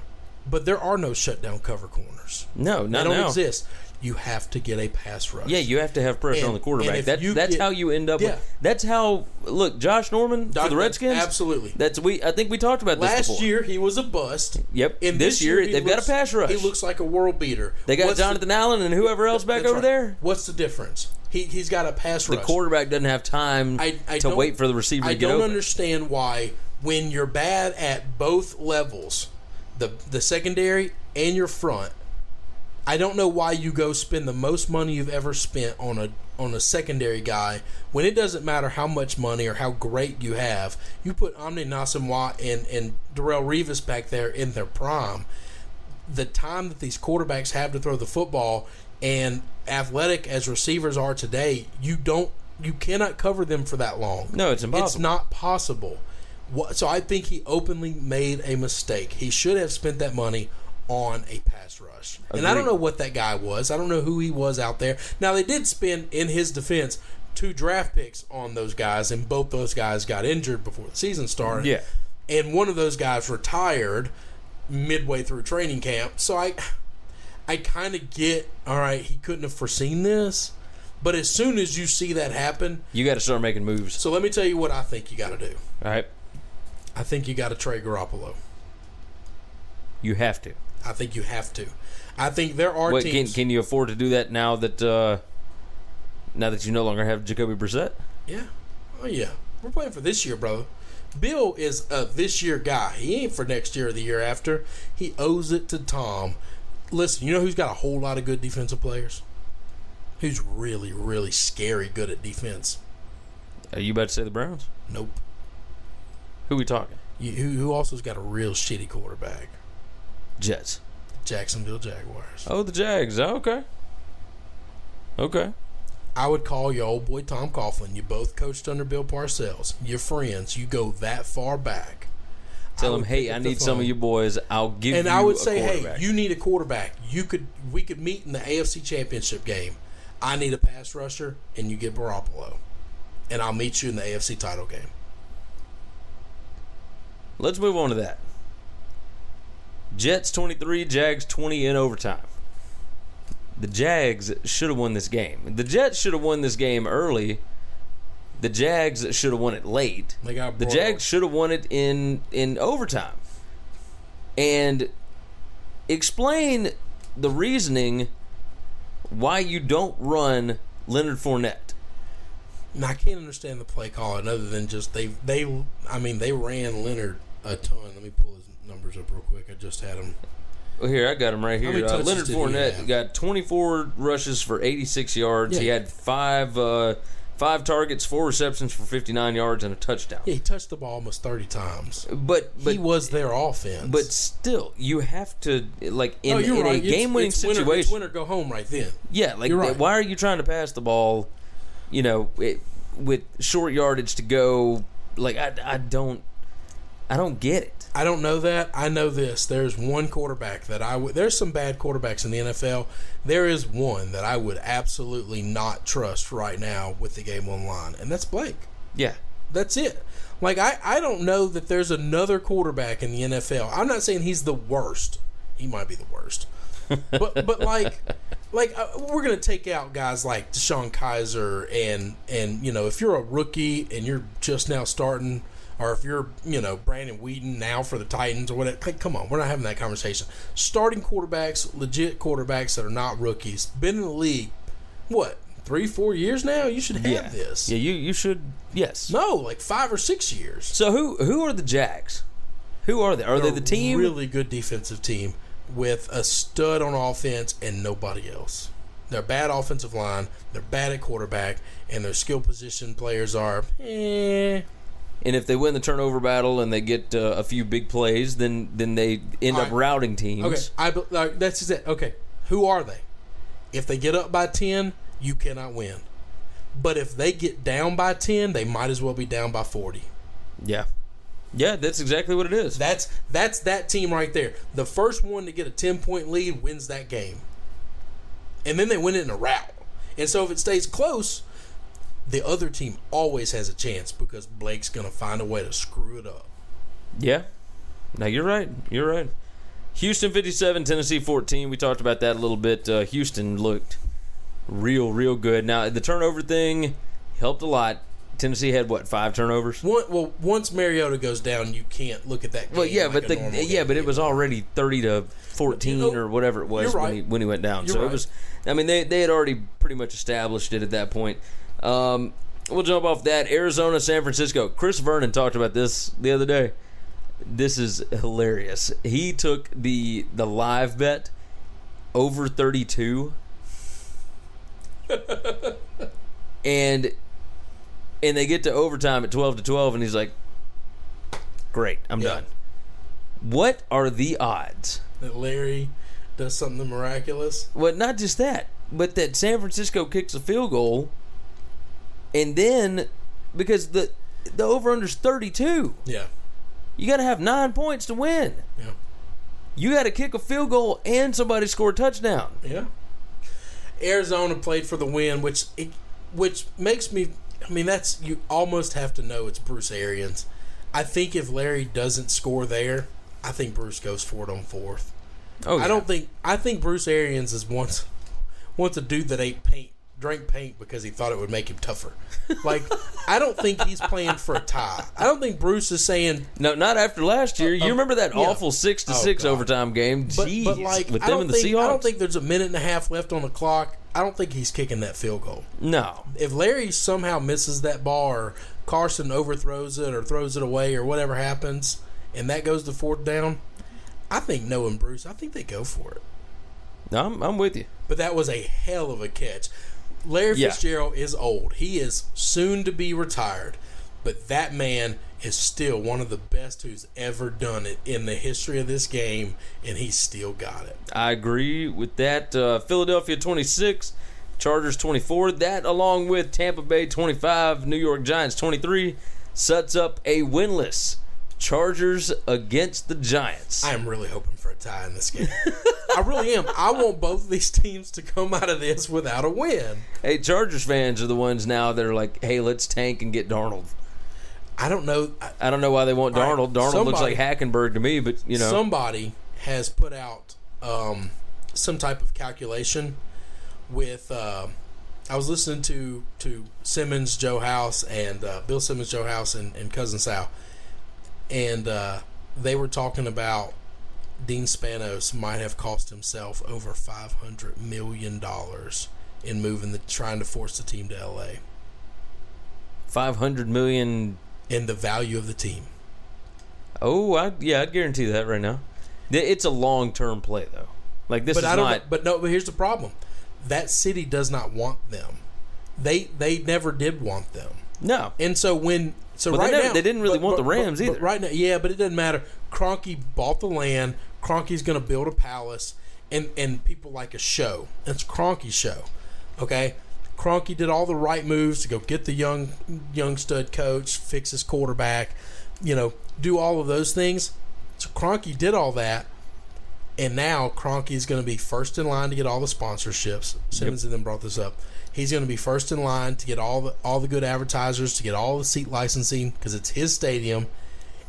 [SPEAKER 2] But there are no shutdown cover corners.
[SPEAKER 1] No,
[SPEAKER 2] They
[SPEAKER 1] not
[SPEAKER 2] don't
[SPEAKER 1] now.
[SPEAKER 2] exist. You have to get a pass rush.
[SPEAKER 1] Yeah, you have to have pressure
[SPEAKER 2] And-
[SPEAKER 1] on the quarterback. That, that's
[SPEAKER 2] get-
[SPEAKER 1] how you end up.
[SPEAKER 2] Yeah.
[SPEAKER 1] With, that's how. Look, Josh Norman for the Redskins.
[SPEAKER 2] absolutely.
[SPEAKER 1] That's we. I think we talked about this
[SPEAKER 2] Last
[SPEAKER 1] before.
[SPEAKER 2] year he was a bust.
[SPEAKER 1] Yep.
[SPEAKER 2] And
[SPEAKER 1] This year,
[SPEAKER 2] he
[SPEAKER 1] they've got a pass rush.
[SPEAKER 2] He looks like a world beater.
[SPEAKER 1] They got
[SPEAKER 2] What's the-
[SPEAKER 1] Jonathan Allen and whoever else back over
[SPEAKER 2] right.
[SPEAKER 1] there.
[SPEAKER 2] What's the difference? He he's got a pass rush.
[SPEAKER 1] The quarterback doesn't have time
[SPEAKER 2] I, I
[SPEAKER 1] to wait for the receiver
[SPEAKER 2] I
[SPEAKER 1] to get I
[SPEAKER 2] don't
[SPEAKER 1] open.
[SPEAKER 2] understand why when you're bad at both levels, the the secondary and your front, I don't know why you go spend the most money you've ever spent on a on a secondary guy when it doesn't matter how much money or how great you have. You put Nnamdi Asomugha and and Darrelle Revis back there in their prime. The time that these quarterbacks have to throw the football and athletic as receivers are today, you don't you cannot cover them for that long.
[SPEAKER 1] No, it's impossible.
[SPEAKER 2] It's not possible. So I think he openly made a mistake. He should have spent that money on a pass rush. And I don't know what that guy was. I don't know who he was out there. Now they did spend in his defense two draft picks on those guys and both those guys got injured before the season started.
[SPEAKER 1] Yeah.
[SPEAKER 2] And one of those guys retired midway through training camp. So I I kind of get, all right, he couldn't have foreseen this. But as soon as you see that happen,
[SPEAKER 1] You got to start making moves.
[SPEAKER 2] so let me tell you what I think you got to do.
[SPEAKER 1] All right,
[SPEAKER 2] I think you got to trade Garoppolo.
[SPEAKER 1] you have to.
[SPEAKER 2] I think you have to. I think there are
[SPEAKER 1] Wait, can
[SPEAKER 2] teams.
[SPEAKER 1] can you afford to do that now that uh, now that you no longer have Jacoby Brissett?
[SPEAKER 2] yeah, oh yeah, we're playing for this year, brother. Bill is a this year guy. He ain't for next year or the year after. He owes it to Tom. Listen, you know who's got a whole lot of good defensive players? Who's really, really scary good at defense?
[SPEAKER 1] Are you about to say the Browns?
[SPEAKER 2] Nope.
[SPEAKER 1] Who we talking?
[SPEAKER 2] You, who, who also's got a real shitty quarterback?
[SPEAKER 1] Jets.
[SPEAKER 2] Jacksonville Jaguars.
[SPEAKER 1] Oh, the Jags. Oh, okay. Okay.
[SPEAKER 2] I would call your old boy Tom Coughlin. You both coached under Bill Parcells. You're friends. You go that far back.
[SPEAKER 1] Tell
[SPEAKER 2] I
[SPEAKER 1] him, hey, I
[SPEAKER 2] up the
[SPEAKER 1] need some of
[SPEAKER 2] phone.
[SPEAKER 1] you boys. I'll give you And
[SPEAKER 2] I would
[SPEAKER 1] a
[SPEAKER 2] say, hey, you need a quarterback. You could, we could meet in the AFC Championship game. I need a pass rusher, and you get Garoppolo, and I'll meet you in the AFC title game.
[SPEAKER 1] Let's move on to that. Jets 23, Jags 20 in overtime. The Jags should have won this game. The Jets should have won this game early. The Jags should have won it late.
[SPEAKER 2] They got
[SPEAKER 1] The. Jags should have won it in in overtime. And explain the reasoning why you don't run Leonard Fournette.
[SPEAKER 2] Now, I can't understand the play calling other than just they they. I mean, they ran Leonard a ton. Let me pull his numbers up real quick. I just had him.
[SPEAKER 1] Well, here I got him right here. Uh, Leonard Fournette got 24 rushes for 86 yards. He had five uh, five targets, four receptions for 59 yards, and a touchdown.
[SPEAKER 2] Yeah, he touched the ball almost thirty times.
[SPEAKER 1] But but
[SPEAKER 2] he was their offense.
[SPEAKER 1] but still, you have to like in,
[SPEAKER 2] No,
[SPEAKER 1] in
[SPEAKER 2] right.
[SPEAKER 1] a game-winning
[SPEAKER 2] it's winner-
[SPEAKER 1] situation.
[SPEAKER 2] it's winner go home right then.
[SPEAKER 1] Yeah, like
[SPEAKER 2] right.
[SPEAKER 1] why are you trying to pass the ball? You know, it, with short yardage to go. Like I, I don't I don't get it.
[SPEAKER 2] I don't know that. I know this. There's one quarterback that I would. There's some bad quarterbacks in the NFL. There is one that I would absolutely not trust right now with the game on line, and that's Blake.
[SPEAKER 1] Yeah,
[SPEAKER 2] That's it. Like I, I don't know that there's another quarterback in the NFL. I'm not saying he's the worst. He might be the worst. but but like like uh, we're gonna take out guys like DeShone Kizer and and you know if you're a rookie and you're just now starting or if you're you know Brandon Weeden now for the Titans or whatever. Like, come on, we're not having that conversation. Starting quarterbacks, legit quarterbacks that are not rookies, been in the league, what three four years now? You should have
[SPEAKER 1] yeah.
[SPEAKER 2] this.
[SPEAKER 1] Yeah, you you should. Yes.
[SPEAKER 2] No, like five or six years.
[SPEAKER 1] So who who are the Jags? Who are they? Are they
[SPEAKER 2] They're
[SPEAKER 1] the team?
[SPEAKER 2] Really good defensive team with a stud on offense and nobody else. They're bad offensive line. They're bad at quarterback, and their skill position players are eh.
[SPEAKER 1] And if they win the turnover battle and they get uh, a few big plays, then then they end
[SPEAKER 2] All
[SPEAKER 1] up
[SPEAKER 2] right.
[SPEAKER 1] routing teams.
[SPEAKER 2] Okay, I like, that's just it. Okay, who are they? If they get up by ten, you cannot win. But if they get down by ten, they might as well be down by forty.
[SPEAKER 1] Yeah. Yeah, that's exactly what it is.
[SPEAKER 2] That's that's that team right there. The first one to get a ten point lead wins that game, and then they win it in a rout. And so if it stays close, the other team always has a chance because Blake's going to find a way to screw it up.
[SPEAKER 1] Yeah. Now you're right. You're right. Houston 57, Tennessee 14. We talked about that a little bit. Uh, Houston looked real, real good. Now the turnover thing helped a lot. Tennessee had what five turnovers?
[SPEAKER 2] One, well, once Mariota goes down, you can't look at that. Game
[SPEAKER 1] Well, yeah,
[SPEAKER 2] like
[SPEAKER 1] but the yeah, but it was already thirty to fourteen
[SPEAKER 2] You know,
[SPEAKER 1] or whatever it was
[SPEAKER 2] you're
[SPEAKER 1] when he when he went down.
[SPEAKER 2] You're
[SPEAKER 1] so
[SPEAKER 2] right.
[SPEAKER 1] it was. I mean, they they had already pretty much established it at that point. Um, we'll jump off that. Arizona, San Francisco. Chris Vernon talked about this the other day. This is hilarious. He took the the live bet over thirty two. and and they get to overtime at 12 to 12 and he's like great i'm
[SPEAKER 2] Yeah.
[SPEAKER 1] done what are the odds
[SPEAKER 2] that Larry does something miraculous.
[SPEAKER 1] well not just that but that san francisco kicks a field goal and then because the the over under's 32
[SPEAKER 2] Yeah,
[SPEAKER 1] you got to have nine points to win
[SPEAKER 2] yeah,
[SPEAKER 1] you got to kick a field goal and somebody score a touchdown
[SPEAKER 2] yeah. Arizona played for the win, which it, which makes me. I mean, that's you almost have to know it's Bruce Arians. I think if Larry doesn't score there, I think Bruce goes for it on fourth.
[SPEAKER 1] oh
[SPEAKER 2] I don't think I think Bruce Arians is once once a dude that ate paint, drank paint because he thought it would make him tougher. Like I don't think he's playing for a tie. I don't think Bruce is saying
[SPEAKER 1] no not after last year you
[SPEAKER 2] Uh,
[SPEAKER 1] remember that
[SPEAKER 2] yeah.
[SPEAKER 1] awful 6 to
[SPEAKER 2] Oh,
[SPEAKER 1] 6
[SPEAKER 2] God.
[SPEAKER 1] overtime game
[SPEAKER 2] but,
[SPEAKER 1] Jeez,
[SPEAKER 2] but like
[SPEAKER 1] with them and the
[SPEAKER 2] think
[SPEAKER 1] Seahawks
[SPEAKER 2] I don't think there's a minute and a half left on the clock. I don't think he's kicking that field goal.
[SPEAKER 1] no
[SPEAKER 2] If Larry somehow misses that ball or Carson overthrows it or throws it away or whatever happens and that goes to fourth down, I think knowing Bruce, I think they go for it.
[SPEAKER 1] No, I'm, I'm with you
[SPEAKER 2] But that was a hell of a catch. Larry
[SPEAKER 1] Yeah.
[SPEAKER 2] Fitzgerald is old. He is soon to be retired. But that man is still one of the best who's ever done it in the history of this game, and he's still got it.
[SPEAKER 1] I agree with that. Uh, Philadelphia 26, Chargers 24. That, along with Tampa Bay 25, New York Giants 23, sets up a winless Chargers against the Giants.
[SPEAKER 2] I am really hoping for a tie in this game. I really am. I want both of these teams to come out of this without a win.
[SPEAKER 1] hey, Chargers fans are the ones now that are like, hey, let's tank and get Darnold.
[SPEAKER 2] I don't know. I-
[SPEAKER 1] I don't know why they want
[SPEAKER 2] All right,
[SPEAKER 1] Darnold. Darnold looks like Hackenberg to me, but, you know.
[SPEAKER 2] somebody has put out um, some type of calculation with. Uh, I was listening to to Simmons, Joe House, and uh, Bill Simmons, Joe House, and, and cousin Sal, and uh, they were talking about Dean Spanos might have cost himself over five hundred million dollars in moving the trying to force the team to L.A.
[SPEAKER 1] Five hundred million
[SPEAKER 2] in the value of the team.
[SPEAKER 1] Oh, I, yeah, I'd guarantee that right now. It's a long term play, though. Like, this
[SPEAKER 2] but
[SPEAKER 1] is
[SPEAKER 2] I don't.
[SPEAKER 1] not.
[SPEAKER 2] But no. But here's the problem: that city does not want them. They they never did want them,
[SPEAKER 1] no.
[SPEAKER 2] and so when so
[SPEAKER 1] But they
[SPEAKER 2] right
[SPEAKER 1] never-
[SPEAKER 2] now
[SPEAKER 1] they didn't really
[SPEAKER 2] but-
[SPEAKER 1] want the Rams
[SPEAKER 2] but- but
[SPEAKER 1] either.
[SPEAKER 2] right now, yeah, but it doesn't matter. Kroenke bought the land. Kroenke's going to build a palace, and and people like a show. It's Kroenke's show. Okay, Kroenke did all the right moves to go get the young young stud coach, fix his quarterback, you know, do all of those things. So Kroenke did all that. And now Kroenke's going to be first in line to get all the sponsorships. Simmons and then brought this up. He's going to be first in line to get all the all the good advertisers, to get all the seat licensing because it's his stadium,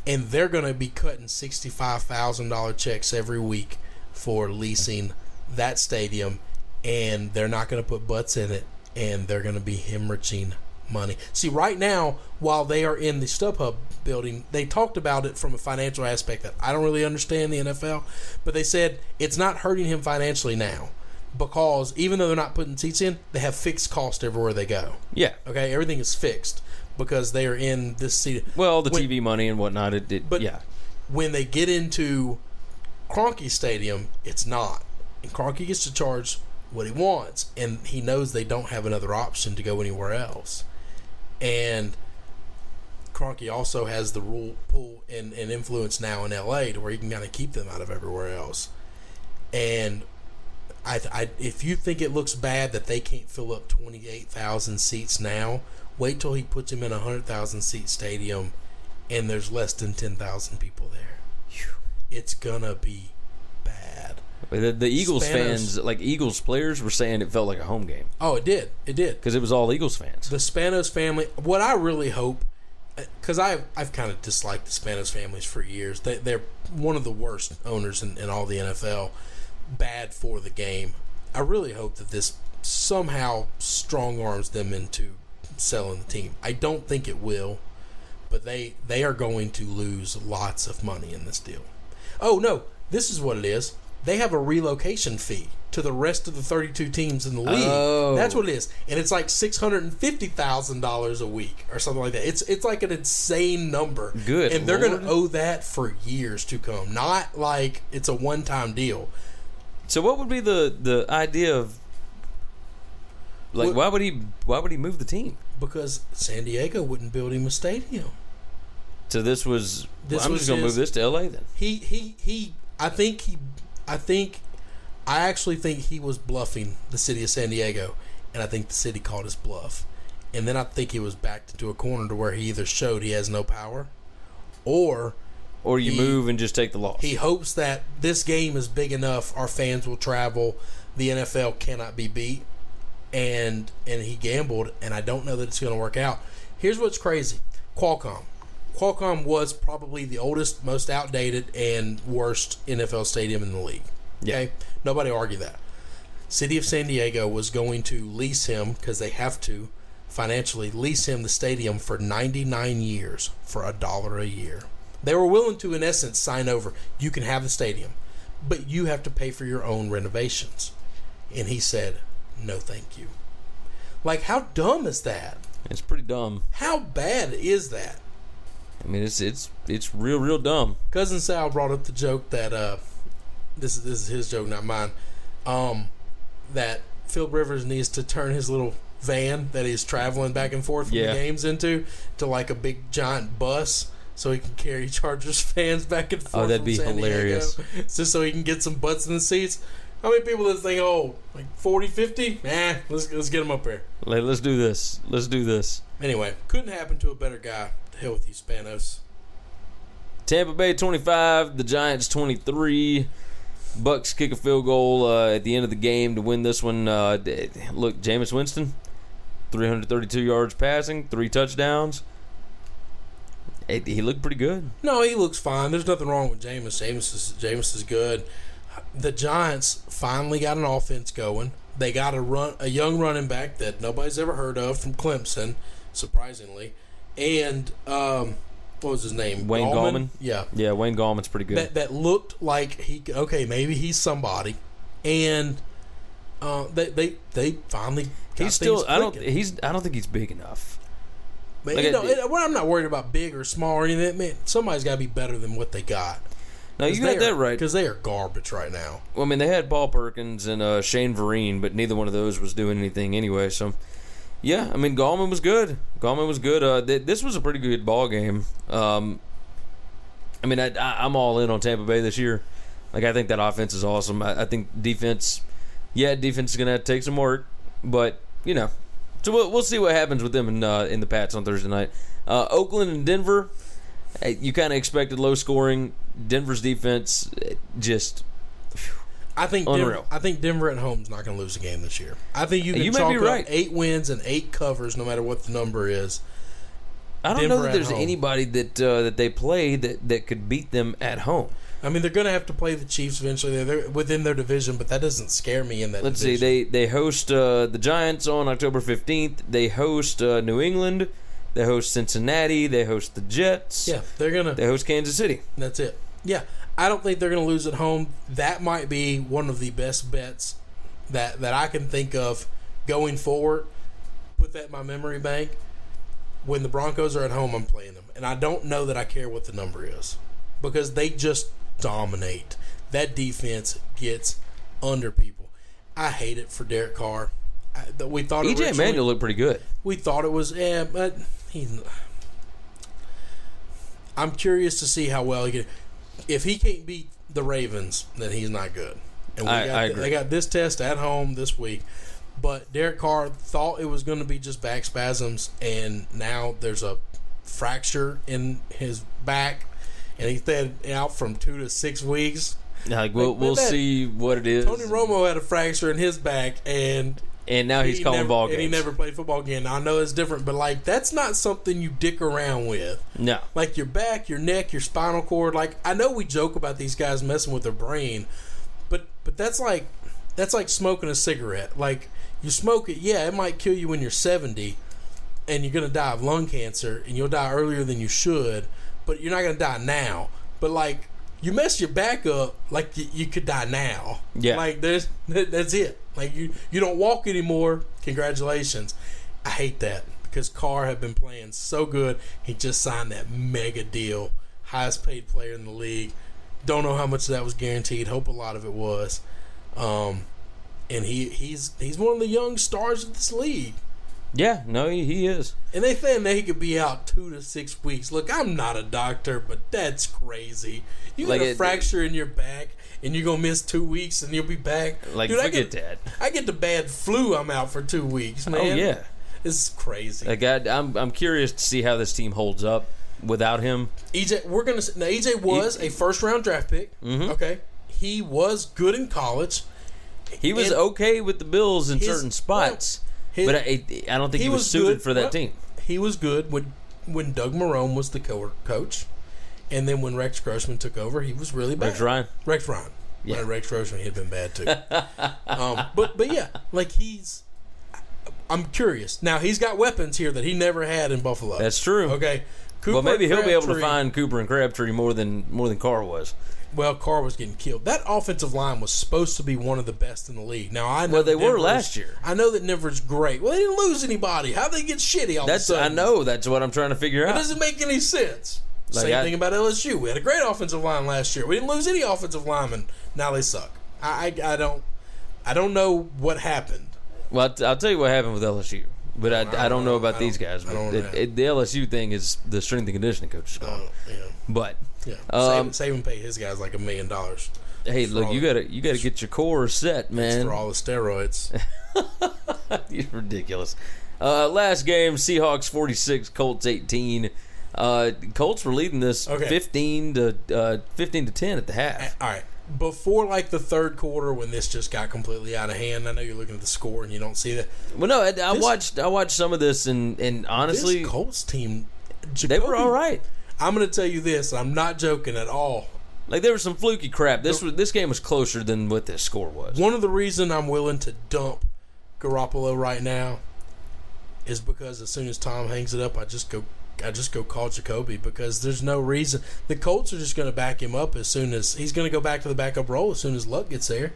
[SPEAKER 2] and they're going to be cutting sixty five thousand dollar checks every week for leasing that stadium, and they're not going to put butts in it, and they're going to be hemorrhaging money. See, right now, while they are in the StubHub building, they talked about it from a financial aspect that I don't really understand the NFL, but they said it's not hurting him financially now because even though they're not putting seats in, they have fixed cost everywhere they go.
[SPEAKER 1] Yeah.
[SPEAKER 2] Okay, everything is fixed because they are in this seat.
[SPEAKER 1] Well, the
[SPEAKER 2] When-
[SPEAKER 1] TV money and whatnot. It, it
[SPEAKER 2] But
[SPEAKER 1] yeah.
[SPEAKER 2] when they get into Kroenke Stadium, it's not. And Kroenke gets to charge what he wants, and he knows they don't have another option to go anywhere else. And Kroenke also has the rule pull and, and influence now in LA to where he can kind of keep them out of everywhere else. And I, I, if you think it looks bad that they can't fill up 28,000 seats now, wait till he puts them in a 100,000 seat stadium and there's less than 10,000 people there. It's gonna be bad.
[SPEAKER 1] The, the Eagles
[SPEAKER 2] Spanos-
[SPEAKER 1] fans, like Eagles players, were saying it felt like a home game
[SPEAKER 2] Oh, it did. It did.
[SPEAKER 1] because it was all Eagles fans.
[SPEAKER 2] The Spanos family. What I really hope, uh, because I've I've kind of disliked the Spanos families for years. They, they're one of the worst owners in, in all the NFL. Bad for the game. I really hope that this somehow strong arms them into selling the team. I don't think it will, but they they are going to lose lots of money in this deal. Oh no, this is what it is. They have a relocation fee to the rest of the 32 teams in the league.
[SPEAKER 1] Oh.
[SPEAKER 2] That's what it is, and it's like six hundred and fifty thousand dollars a week or something like that. It's it's like an insane number.
[SPEAKER 1] Good
[SPEAKER 2] and they're going to owe that for years to come. Not like it's a one time deal.
[SPEAKER 1] So what would be the the idea of like why would he why would he move the team?
[SPEAKER 2] Because San Diego wouldn't build him a stadium.
[SPEAKER 1] So this was
[SPEAKER 2] This
[SPEAKER 1] I'm
[SPEAKER 2] was
[SPEAKER 1] just gonna
[SPEAKER 2] his-
[SPEAKER 1] move this to LA then.
[SPEAKER 2] He he he. I think he. I think. I actually think he was bluffing the city of San Diego, and I think the city called his bluff. And then I think he was backed into a corner to where he either showed he has no power, or
[SPEAKER 1] Or you
[SPEAKER 2] He-
[SPEAKER 1] move and just take the loss.
[SPEAKER 2] he hopes that this game is big enough, our fans will travel, the NFL cannot be beat, and and he gambled, and I don't know that it's going to work out. Here's what's crazy: Qualcomm. Qualcomm was probably the oldest, most outdated, and worst NFL stadium in the league. Okay, nobody argue that. City of San Diego was going to lease him because they have to financially lease him the stadium for 99 years for a dollar a year. They were willing to, in essence, sign over. You can have the stadium, but you have to pay for your own renovations. And he said, no, thank you. Like, how dumb is that?
[SPEAKER 1] it's pretty dumb.
[SPEAKER 2] How bad is that?
[SPEAKER 1] I mean it's it's it's real real dumb.
[SPEAKER 2] Cousin Sal brought up the joke that uh, this is this is his joke, not mine. Um, that Phil Rivers needs to turn his little van that he's traveling back and forth from
[SPEAKER 1] Yeah.
[SPEAKER 2] the games into to like a big giant bus. So he can carry Chargers fans back and forth.
[SPEAKER 1] Oh, that'd be
[SPEAKER 2] San Diego,
[SPEAKER 1] hilarious.
[SPEAKER 2] just so he can get some butts in the seats. How many people does this thing hold? Like 40, 50? Nah, let's let's get them up
[SPEAKER 1] here. Let's do this. Let's do this.
[SPEAKER 2] Anyway, couldn't happen to a better guy. The hell with you, Spanos.
[SPEAKER 1] Tampa Bay 25, the Giants 23. Bucks kick a field goal uh, at the end of the game to win this one. Uh, look, Jameis Winston, 332 yards passing, three touchdowns. It- he looked pretty good.
[SPEAKER 2] No, he looks fine. There's nothing wrong with Jameis. Jameis is Jameis is good. The Giants finally got an offense going. They got a run a young running back that nobody's ever heard of from Clemson, surprisingly. And um, what was his name?
[SPEAKER 1] Wayne Gallman?
[SPEAKER 2] Yeah.
[SPEAKER 1] Yeah, Wayne Gallman's pretty good.
[SPEAKER 2] That that looked like he okay, maybe he's somebody. And uh, they they they finally got
[SPEAKER 1] he's still. I don't. He's. I don't think he's big enough.
[SPEAKER 2] Man,
[SPEAKER 1] Like
[SPEAKER 2] you know, it- well, I'm not worried about big or small or anything. Man, somebody's got to be better than what they got.
[SPEAKER 1] No, you got that right.
[SPEAKER 2] Because they are garbage right now.
[SPEAKER 1] Well, I mean, they had Paul Perkins and uh, Shane Vereen, but neither one of those was doing anything anyway. So, yeah, I mean, Gallman was good. Gallman was good. Uh, th- this was a pretty good ball game. Um, I mean, I, I, I'm all in on Tampa Bay this year. Like, I think that offense is awesome. I, I think defense, yeah, defense is gonna take some work, but you know, so we'll, we'll see what happens with them in uh, in the Pats on Thursday night. Uh, Oakland and Denver. Hey, you kind of expected low scoring. Denver's defense eh, just
[SPEAKER 2] I think Denver,
[SPEAKER 1] Unreal.
[SPEAKER 2] I think Denver at home is not going to lose a game this year. I think you can
[SPEAKER 1] You
[SPEAKER 2] chalk
[SPEAKER 1] be
[SPEAKER 2] up
[SPEAKER 1] right.
[SPEAKER 2] eight wins and eight covers, no matter what the number is.
[SPEAKER 1] I don't
[SPEAKER 2] Denver
[SPEAKER 1] know that there's
[SPEAKER 2] home.
[SPEAKER 1] anybody that uh, that they play that, that could beat them at home.
[SPEAKER 2] I mean, they're going to have to play the Chiefs eventually. They're, they're within their division, but that doesn't scare me in that.
[SPEAKER 1] Let's see. They they host uh, the Giants on October fifteenth. They host uh, New England. They host Cincinnati. They host the Jets.
[SPEAKER 2] yeah, they're gonna.
[SPEAKER 1] They host Kansas City.
[SPEAKER 2] That's it. Yeah, I don't think they're going to lose at home. That might be one of the best bets that that I can think of going forward. Put that in my memory bank. When the Broncos are at home, I'm playing them, and I don't know that I care what the number is because they just dominate. That defense gets under people. I hate it for Derek Carr. I, we thought
[SPEAKER 1] EJ Manuel looked pretty good.
[SPEAKER 2] we thought it was, yeah, but he's. I'm curious to see how well he can. If he can't beat the Ravens, then he's not good. And we
[SPEAKER 1] I-
[SPEAKER 2] got,
[SPEAKER 1] I agree.
[SPEAKER 2] They got this test at home this week, but Derek Carr thought it was going to be just back spasms, and now there's a fracture in his back, and he's been out from two to six weeks.
[SPEAKER 1] Like we'll
[SPEAKER 2] Like,
[SPEAKER 1] we'll see what it is.
[SPEAKER 2] Tony Romo had a fracture in his back, and
[SPEAKER 1] and now he's
[SPEAKER 2] he
[SPEAKER 1] calling
[SPEAKER 2] never,
[SPEAKER 1] ball
[SPEAKER 2] and he never played football again. I know it's different, but like that's not something you dick around with.
[SPEAKER 1] no.
[SPEAKER 2] Like your back, your neck, your spinal cord. Like I know we joke about these guys messing with their brain, but but that's like that's like smoking a cigarette. Like you smoke it, yeah, it might kill you when you're 70, and you're gonna die of lung cancer, and you'll die earlier than you should, but you're not gonna die now. But like you mess your back up, like you, you could die now.
[SPEAKER 1] Yeah.
[SPEAKER 2] Like there's that's it. Like you you don't walk anymore. Congratulations. I hate that because Carr had been playing so good. He just signed that mega deal, highest paid player in the league. Don't know how much that was guaranteed. Hope a lot of it was. Um, and he he's he's one of the young stars of this league.
[SPEAKER 1] Yeah, no, he, he is.
[SPEAKER 2] And they think that he could be out two to six weeks. Look, I'm not a doctor, but that's crazy. You
[SPEAKER 1] Like
[SPEAKER 2] got a
[SPEAKER 1] it-
[SPEAKER 2] fracture in your back, and you're gonna miss two weeks, and you'll be back.
[SPEAKER 1] Like
[SPEAKER 2] Dude, I
[SPEAKER 1] forget
[SPEAKER 2] get,
[SPEAKER 1] that.
[SPEAKER 2] I get the bad flu. I'm out for two weeks, man.
[SPEAKER 1] Oh yeah.
[SPEAKER 2] it's crazy.
[SPEAKER 1] Like I, I'm I'm curious to see how this team holds up without him.
[SPEAKER 2] EJ, we're gonna now. EJ was a first round draft pick.
[SPEAKER 1] Mm-hmm.
[SPEAKER 2] Okay, he was good in college.
[SPEAKER 1] He was
[SPEAKER 2] And
[SPEAKER 1] okay with the Bills in
[SPEAKER 2] his-
[SPEAKER 1] certain spots, but I, I don't think he,
[SPEAKER 2] he
[SPEAKER 1] was,
[SPEAKER 2] was
[SPEAKER 1] suited
[SPEAKER 2] good-
[SPEAKER 1] for that
[SPEAKER 2] well,
[SPEAKER 1] team.
[SPEAKER 2] He was good when when Doug Marrone was the co- coach, and then when Rex Grossman took over, he was really bad.
[SPEAKER 1] Rex Ryan.
[SPEAKER 2] Rex Ryan.
[SPEAKER 1] Yeah.
[SPEAKER 2] Yeah, Rex Grossman he had been bad too. um, but but yeah, like he's. I'm curious. Now he's got weapons here that he never had in Buffalo.
[SPEAKER 1] That's true.
[SPEAKER 2] Okay. Cooper
[SPEAKER 1] well, maybe he'll be able to find Cooper and Crabtree more than more than Carr was.
[SPEAKER 2] Well, Carr was getting killed. That offensive line was supposed to be one of the best in the league. Now I know
[SPEAKER 1] Well, they were last year.
[SPEAKER 2] I know that Denver's great. Well, they didn't lose anybody. How they get shitty all
[SPEAKER 1] That's
[SPEAKER 2] of a
[SPEAKER 1] I
[SPEAKER 2] sudden?
[SPEAKER 1] know. That's what I'm trying to figure out.
[SPEAKER 2] It doesn't make any sense.
[SPEAKER 1] Like,
[SPEAKER 2] Same
[SPEAKER 1] I-
[SPEAKER 2] thing about LSU. We had a great offensive line last year. We didn't lose any offensive linemen. Now they suck. I, I, I don't I don't know what happened.
[SPEAKER 1] Well, I'll, t- I'll tell you what happened with LSU, but I, I, don't know about
[SPEAKER 2] I
[SPEAKER 1] these
[SPEAKER 2] don't-
[SPEAKER 1] guys.
[SPEAKER 2] I don't
[SPEAKER 1] it, it, the LSU thing is the strength and conditioning coach is gone.
[SPEAKER 2] Uh, yeah,
[SPEAKER 1] But
[SPEAKER 2] yeah.
[SPEAKER 1] Um,
[SPEAKER 2] save, and pay his guys like a million dollars
[SPEAKER 1] hey, look, you
[SPEAKER 2] the-
[SPEAKER 1] gotta you gotta get your core set, man.
[SPEAKER 2] for all the steroids.
[SPEAKER 1] You're ridiculous. Uh, last game, Seahawks 46, Colts 18. Uh, Colts were leading this
[SPEAKER 2] Okay.
[SPEAKER 1] 15 to uh, 15 to 10 at the half.
[SPEAKER 2] All right. Before like the third quarter, when this just got completely out of hand, I know you're looking at the score and you don't see that.
[SPEAKER 1] Well, no, I, I watched I watched some of this, and and honestly,
[SPEAKER 2] this Colts team,
[SPEAKER 1] they were all right.
[SPEAKER 2] I'm going to tell you this. I'm not joking at all.
[SPEAKER 1] Like there was some fluky crap. This was this game was closer than what this score was.
[SPEAKER 2] One of the reason I'm willing to dump Garoppolo right now is because as soon as Tom hangs it up, I just go I just go call Jacoby because there's no reason. The Colts are just going to back him up as soon as he's going to go back to the backup role as soon as Luck gets there.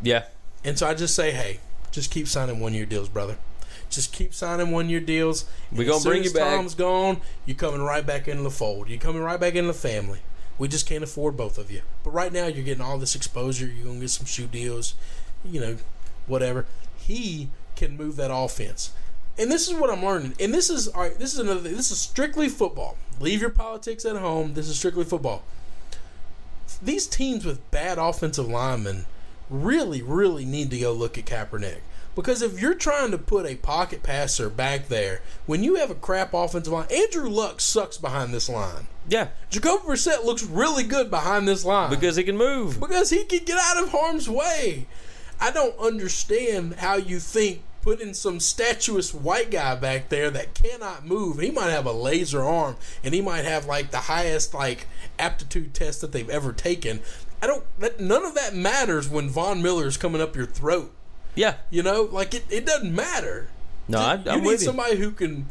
[SPEAKER 1] Yeah,
[SPEAKER 2] And so I just say, hey, just keep signing one year deals, brother. Just keep signing one year deals.
[SPEAKER 1] We
[SPEAKER 2] And
[SPEAKER 1] gonna bring you back.
[SPEAKER 2] Tom's gone, You're coming right back into the fold. You're coming right back into the family. We just can't afford both of you. But right now, you're getting all this exposure. You're gonna get some shoe deals, you know, whatever. He can move that offense. And this is what I'm learning. And this is all right. This is another. This is strictly football. Leave your politics at home. This is strictly football. These teams with bad offensive linemen really, really need to go look at Kaepernick. Because if you're trying to put a pocket passer back there, when you have a crap offensive line, Andrew Luck sucks behind this line.
[SPEAKER 1] Yeah,
[SPEAKER 2] Jacoby Brissett looks really good behind this line
[SPEAKER 1] because he can move.
[SPEAKER 2] because he can get out of harm's way. I don't understand how you think putting some statuous white guy back there that cannot move. He might have a laser arm and he might have like the highest like aptitude test that they've ever taken. I don't. That, none of that matters when Von Miller is coming up your throat.
[SPEAKER 1] Yeah,
[SPEAKER 2] You know, like it, it doesn't matter.
[SPEAKER 1] no, I,
[SPEAKER 2] you
[SPEAKER 1] I'm
[SPEAKER 2] need
[SPEAKER 1] with you.
[SPEAKER 2] somebody who can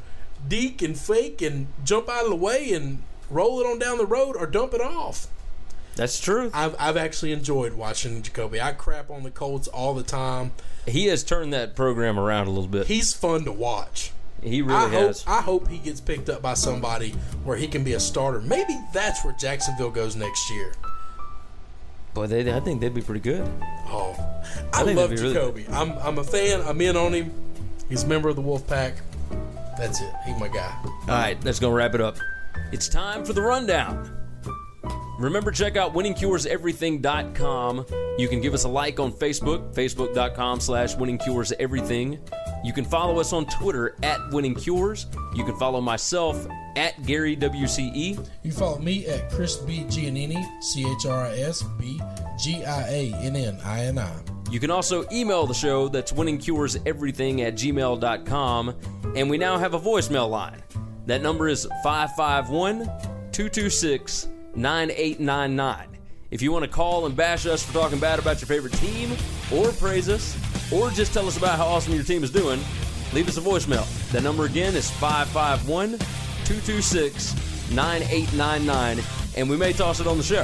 [SPEAKER 2] deke and fake and jump out of the way and roll it on down the road or dump it off.
[SPEAKER 1] That's true.
[SPEAKER 2] I've, I've actually enjoyed watching Jacoby. I crap on the Colts all the time.
[SPEAKER 1] He has turned that program around a little bit.
[SPEAKER 2] He's fun to watch.
[SPEAKER 1] He really
[SPEAKER 2] I hope
[SPEAKER 1] has.
[SPEAKER 2] I hope he gets picked up by somebody where he can be a starter. Maybe that's where Jacksonville goes next year.
[SPEAKER 1] Boy, they, I think they'd be pretty good.
[SPEAKER 2] Oh, I,
[SPEAKER 1] I
[SPEAKER 2] love
[SPEAKER 1] that'd really
[SPEAKER 2] Jacoby. I'm I'm a fan. I'm in on him. He's a member of the Wolf Pack. That's it. He's my guy.
[SPEAKER 1] All right, let's go wrap it up. It's time for the rundown. Remember, check out winningcureseverything.com. You can give us a like on Facebook, facebook.com slash winningcureseverything. You can follow us on Twitter at winningcures. You can follow myself at Gary WCE.
[SPEAKER 2] You follow me at Chris B Giannini, C H R I S B G I A N N I N I.
[SPEAKER 1] You can also email the show that's winningcureseverything at gmail.com. And we now have a voicemail line. That number is 551 226 9899. If you want to call and bash us for talking bad about your favorite team, or praise us, or just tell us about how awesome your team is doing, leave us a voicemail. That number again is 551 226 9899, and we may toss it on the show.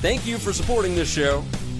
[SPEAKER 1] Thank you for supporting this show,